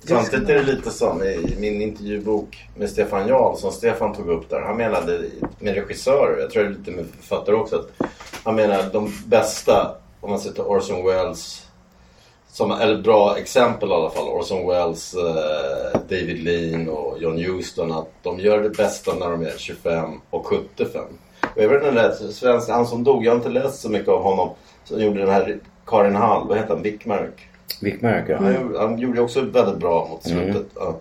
Samtidigt är det lite som i min intervjubok med Stefan Jarl som Stefan tog upp där. Han menade med regissörer, jag tror det är lite med författare också. Att han menar de bästa, om man sätter Orson Welles som, eller bra exempel i alla fall. Orson Welles, eh, David Lean och John Huston. Att de gör det bästa när de är 25 och 75. Och jag vet inte, där, svensk, han som dog, jag har inte läst så mycket av honom. Som gjorde den här Karin Hall, vad heter han? Wickmark. Wickmark ja. Han, gjorde, han gjorde också väldigt bra mot slutet. Ja.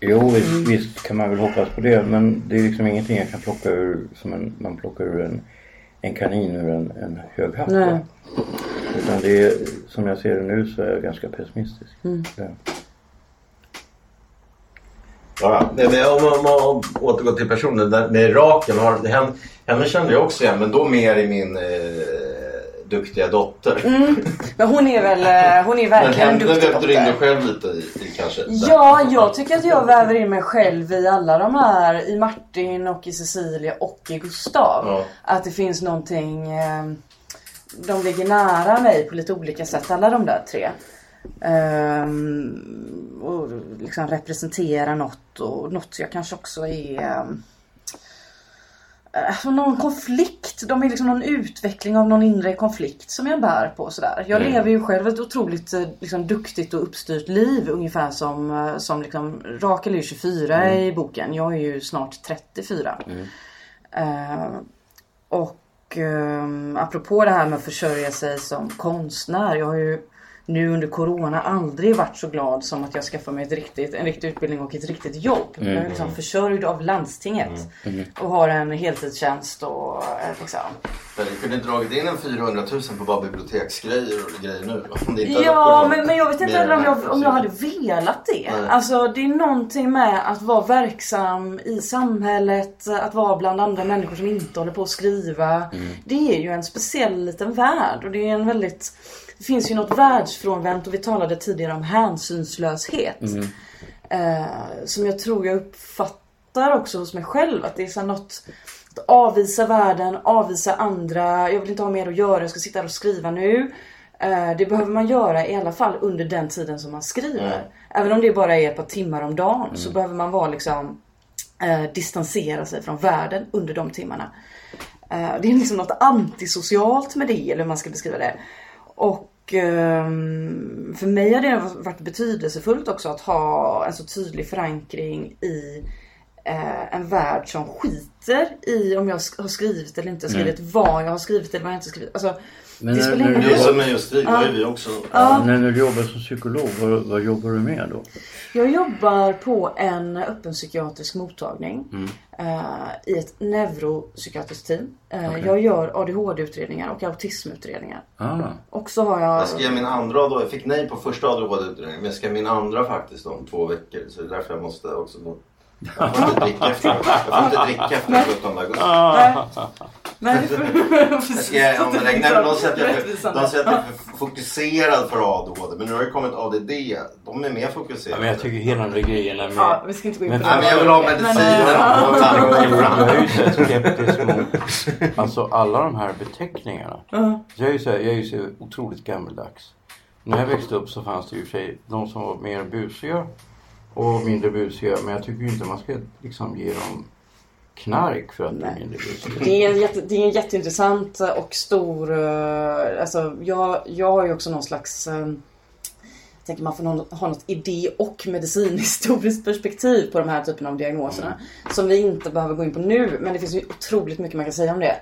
Jo visst, visst kan man väl hoppas på det. Men det är liksom ingenting jag kan plocka ur som en, man plockar ur en, en kanin ur en, en hög hatt. Nej. Utan det är, som jag ser det nu så är jag ganska pessimistisk. Ja. Ja, nej, men om man, om man återgår till personen där med. Har, det henne, henne kände jag också igen men då mer i min eh, duktiga dotter. Men hon är väl, eh, hon är men verkligen en duktig vävde du in dig dotter. själv lite i, i kanske? Ja, jag tycker att jag väver in mig själv i alla de här. I Martin och i Cecilia och i Gustav. Ja. Att det finns någonting. Eh, de ligger nära mig på lite olika sätt, alla de där tre. Ehm, och liksom representerar något och något jag kanske också är ehm, Alltså någon konflikt. De är liksom någon utveckling av någon inre konflikt som jag bär på. Sådär. Jag lever ju själv ett otroligt eh, liksom, duktigt och uppstyrt liv. Ungefär som, eh, som liksom, Rakel är ju 24 i boken. Jag är ju snart 34. Eh, och eh, apropå det här med att försörja sig som konstnär. Jag har ju nu under Corona aldrig varit så glad som att jag skaffar mig ett riktigt, en riktig utbildning och ett riktigt jobb. Jag är liksom försörjd av landstinget. Och har en heltidstjänst och eh, liksom. Men du kunde dragit in en 400 000 på bara biblioteksgrejer och grejer nu. Om det inte Ja men, men jag vet inte heller om jag, om jag hade velat det. Nej. Alltså det är någonting med att vara verksam i samhället, att vara bland andra människor som inte håller på att skriva. Det är ju en speciell liten värld och det är en väldigt Det finns ju något världsfrånvänt och vi talade tidigare om hänsynslöshet. Eh, som jag tror jag uppfattar också hos mig själv att det är så något att avvisa världen, avvisa andra. Jag vill inte ha mer att göra, jag ska sitta här och skriva nu. Eh, Det behöver man göra i alla fall under den tiden som man skriver. Även om det bara är ett par timmar om dagen så behöver man vara liksom eh, distansera sig från världen under de timmarna. Eh, det är liksom något antisocialt med det, eller hur man ska beskriva det. Och för mig har det varit betydelsefullt också att ha en så tydlig förankring i eh, en värld som skiter i om jag har skrivit eller inte skrivit. Vad jag har skrivit eller vad jag inte skrivit. Alltså, Men det när- spelar när Det är roll. som med just Stig, var ju vi också. Ja. När du jobbar som psykolog, vad, vad jobbar du med då? Jag jobbar på en öppen psykiatrisk mottagning Mm. eh, i ett neuropsykiatriskt team. Eh, Jag gör ADHD-utredningar och autismutredningar. Ah. Och så har jag... Jag ska min andra ADHD. Jag fick nej på första ADHD-utredningen. Men jag ska min andra faktiskt om två veckor. Så det är därför jag måste också. Jag får inte dricka efter, jag får inte dricka efter 17 augusti. Nej, Jag ska, ja, men det, nej, men de säger att jag de säger att jag är fokuserad för ADHD. Men nu har det kommit ADD. De är mer Ja, fokuserade. men jag tycker hela de där grejerna med... Ja, vi ska inte gå in Men på Nej, det. men jag vill ha medicinen. Men, Jag är ju så skeptisk mot alltså alla de här beteckningarna. Jag är ju så, här, jag är ju så otroligt gammeldags. När jag växte upp så fanns det ju sig de som var mer busiga och mindre busiga. Men jag tycker ju inte man ska liksom ge dem knark för att busiga. Det är, en jätte, det är en jätteintressant och stor... eh, Alltså, jag, jag har ju också någon slags... eh, Jag tänker man får någon, ha något idé och medicinhistoriskt perspektiv på de här typen av diagnoserna. Som vi inte behöver gå in på nu, men det finns ju otroligt mycket man kan säga om det.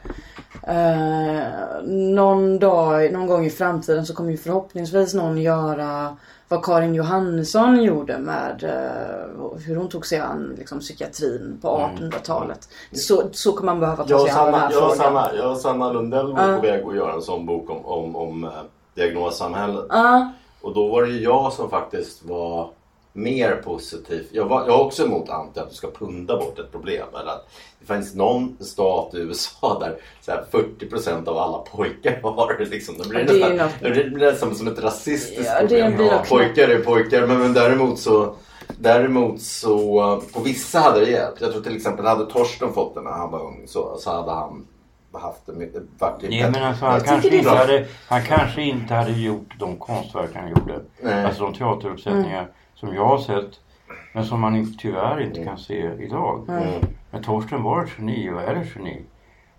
Eh, någon dag, någon gång i framtiden så kommer ju förhoppningsvis någon göra vad Karin Johannesson gjorde med eh, hur hon tog sig an liksom, psykiatrin på 1800-talet. Så, så kommer man behöva ta sig an den här jag frågan. Sanna, jag och Sanna Lundell var Ja. på väg att göra en sån bok om, om, om eh, diagnossamhället. Ja, Och då var det ju jag som faktiskt var mer positiv. Jag, var, jag är också emot Ante att du ska punda bort ett problem. Eller att det finns någon stat i USA där så här 40% av alla pojkar har det. Liksom. Det blir, Ja, det är nästan, något- det blir nästan som ett rasistiskt Ja, det problem. Ja, pojkar är pojkar. Men, men däremot så Däremot så, på vissa hade det hjälpt. Jag tror till exempel hade Torsten fått det när han var ung så, så hade han haft det mycket vackert. Nej men alltså han kanske, inte hade, han kanske inte hade gjort de konstverk han gjorde. Nej. Alltså de teateruppsättningar som jag har sett. Men som man tyvärr inte kan se idag. Men Torsten var ett geni och är ett geni.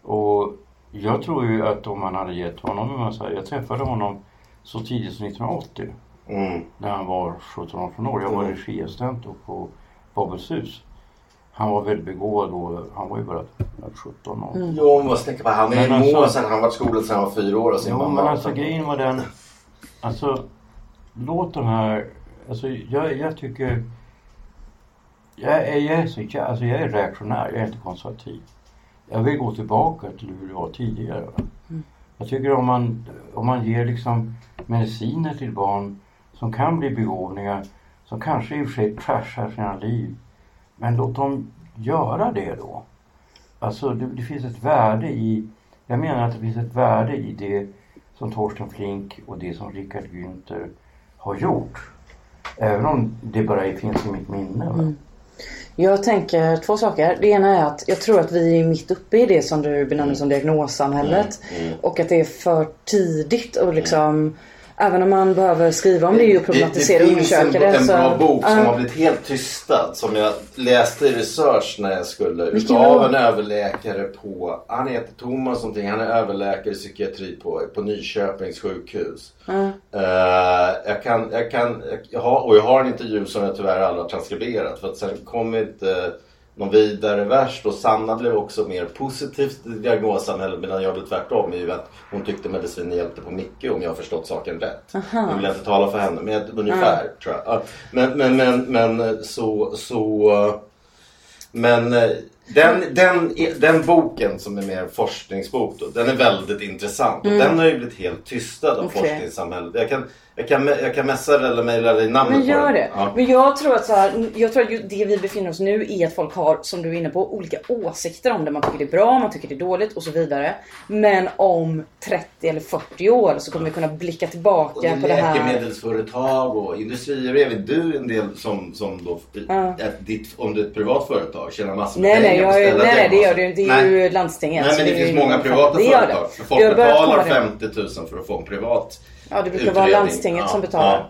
Och jag tror ju att om man hade gett honom en massa... Jag träffade honom så tidigt som 1980. Mm. När han var 17-18 år. Jag var regiassistent då på Babels hus. Han var väldigt begåvad då. Han var ju bara 17 år. Jo, man måste tänka på han är Men alltså- mål sen han var i skolan sen han var fyra år och sin Jo mamma. men alltså grejen var den. Alltså låt de här. Alltså jag, jag tycker. Jag är, jag, är så, alltså, jag är reaktionär, jag är inte konservativ. Jag vill gå tillbaka till hur det var tidigare. va. Jag tycker om man, om man ger liksom mediciner till barn som kan bli begåvningar, som kanske i och för sig trashar sina liv. Men låt dem göra det då. Alltså det, det finns ett värde i, jag menar att det finns ett värde i det som Torsten Flink och det som Richard Günther har gjort. Även om det bara finns i mitt minne. Va? Jag tänker två saker. Det ena är att jag tror att vi är mitt uppe i det som du benämner som diagnossamhället. Och att det är för tidigt och liksom Även om man behöver skriva om det och problematisera och det, det finns en, undersöka det. en så, bra bok som har blivit helt tystad. Som jag läste i research när jag skulle. Utav en överläkare på. Han heter Thomas någonting. Han är överläkare i psykiatri på, på Nyköpings sjukhus. Eh, jag kan, jag kan, jag har, och jag har en intervju som jag tyvärr aldrig har transkriberat. För att sen kom inte någon vidare vers. Och Sanna blev också mer positivt till diagnossamhället medan jag blev tvärtom. I att hon tyckte medicinen hjälpte på mycket om jag har förstått saken rätt. Nu vill jag inte tala för henne men ungefär tror jag. Ja, Men, men, men, men så, så men eh, den, den, den boken som är mer forskningsbok då, den är väldigt intressant. Och den har ju blivit helt tystad av Mm. Okej. forskningssamhället. Jag kan, jag kan, jag kan messa det eller mejla dig namnet Men på gör den. det. Ja. Men jag tror att så här, jag tror att det vi befinner oss nu är att folk har, som du är inne på, olika åsikter om det. Man tycker det är bra, man tycker det är dåligt och så vidare. Men om 30 eller 40 år så kommer vi kunna blicka Och tillbaka det är på det här. läkemedelsföretag och industrier. Även du en del som, som då, att ditt, om du är ett privat företag tjänar massor med Nej pengar på jag, ställa nej, nej det gör ju inte. Det är Nej. ju landstinget. Nej men det finns många privata det företag. det. För folk betalar komma det. 50 000 för att få en privat Ja det brukar vara utredning. landstinget som betalar. Ja.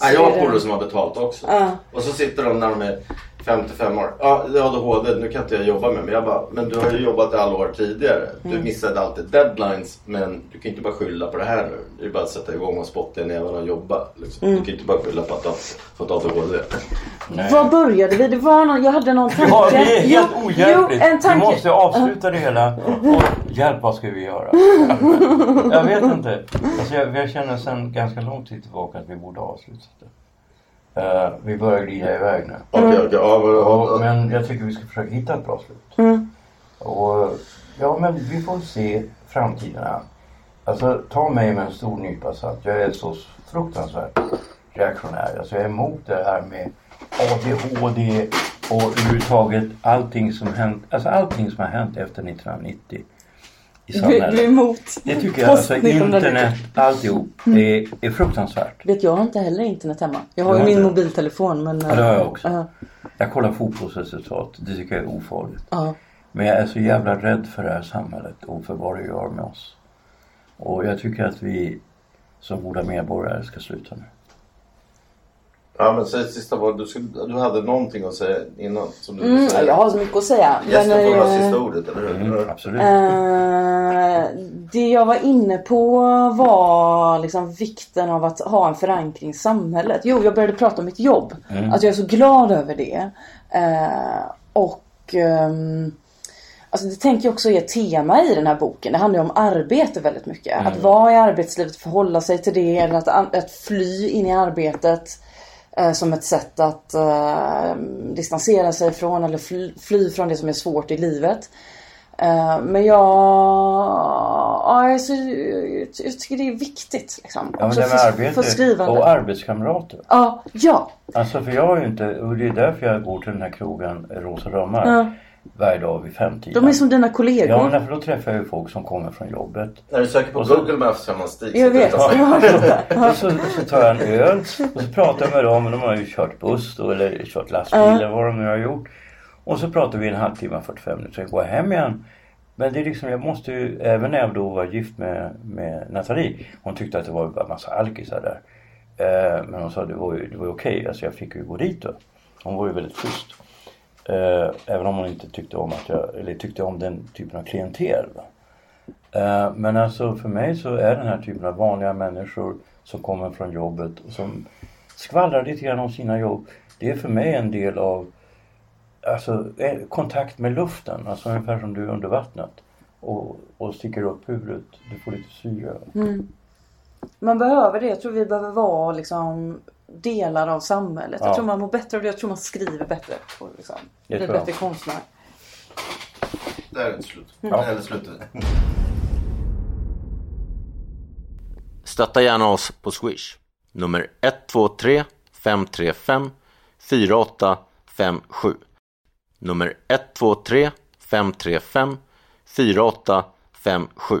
Ja, jag har polare som har betalt också. Ja. Och så sitter de när de är 55 år. Ja, det är ADHD. Nu kan inte jag jobba med. Men jag bara, men du har ju jobbat i alla år tidigare. Du Mm. missade alltid deadlines. Men du kan inte bara skylla på det här nu. Det är bara att sätta igång och spotta i näven och jobba. Liksom. Mm. Du kan inte bara skylla på att du har fått ADHD. Var började vi? Det var någon, jag hade någon tanke. Ja, det är helt Jo, ohjälpligt. Jo, en tanke. Vi måste avsluta det hela. Och hjälp, vad ska vi göra? jag vet inte. Alltså, jag, jag känner sedan ganska lång tid tillbaka att vi borde ha avslutat det. Eh, vi börjar glida iväg nu. Okej, okej. Ja, men, Och, men jag tycker vi ska försöka hitta ett bra slut. Och, ja, men vi får se framtiden an. Alltså, ta mig med en stor nypa salt. Jag är så fruktansvärt reaktionär. Alltså, jag är emot det här med ADHD och överhuvudtaget allting som hänt, alltså allting som har hänt efter 1990 i Du, samhället. du är emot Det tycker jag, alltså post 1990. internet, alltihop är, är fruktansvärt. Vet jag har inte heller internet hemma. Jag har Du ju min mobiltelefon men... Ja, det har jag också. Ja, Jag kollar fotbollsresultat, det tycker jag är ofarligt. ja. Men jag är så jävla rädd för det här samhället och för vad det gör med oss. Och jag tycker att vi som goda medborgare ska sluta nu. Ja, men säg sista vad du, skulle, du hade någonting att säga innan. Som du vill Mm, säga. jag har så mycket att säga. Gästen får ha eh, sista ordet, eller hur? Mm, absolut. Eh, det jag var inne på var liksom vikten av att ha en förankring i samhället. Jo, jag började prata om mitt jobb. Att jag är så glad över det. Eh, och ehm, Alltså det tänker jag också är ett tema i den här boken. Det handlar ju om arbete väldigt mycket. Att vara i arbetslivet, förhålla sig till det. Eller att, att fly in i arbetet. Eh, som ett sätt att eh, distansera sig från eller fly, fly från det som är svårt i livet. Eh, men jag, ja, jag, jag tycker det är viktigt. Liksom. Ja, men det med för, arbete för och arbetskamrater. Ja, ja. Alltså för jag har ju inte, och det är därför jag går till den här krogen Rosa Römmar Ja. Varje dag vid femtiden. De är som dina kollegor. Ja, men därför då träffar jag ju folk som kommer från jobbet. När du söker på så- Google Maps man Stig. Jag vet. Ja. Jag har hört det. Och så, så tar jag en öl och så pratar jag med dem. och De har ju kört buss då, eller kört lastbil eller vad de nu har gjort. Och så pratar vi en halvtimme, 45 minuter. Sen går jag hem igen. Men det är liksom, jag måste ju, även när jag då var gift med, med Nathalie. Hon tyckte att det var en massa alkisar där. Eh, men hon sa att det var ju det var ju okej. Alltså jag fick ju gå dit då. Hon var ju väldigt schysst. Eh, även om hon inte tyckte om att jag, eller tyckte om den typen av klientel. Va? Eh, men alltså för mig så är den här typen av vanliga människor som kommer från jobbet och som skvallrar lite grann om sina jobb. Det är för mig en del av alltså, eh, kontakt med luften. Alltså ungefär som du är under vattnet. Och, och sticker upp huvudet. Du får lite syre. Mm. Man behöver det. Jag tror vi behöver vara liksom delar av samhället. Ja. Jag tror man mår bättre av det. Jag tror man skriver bättre. Och liksom, Det blir jag. bättre konstnär. Där är det slut. Ja. Eller slutet. Stötta gärna oss på Swish. Nummer 123 535 4857. Nummer 123 535 4857.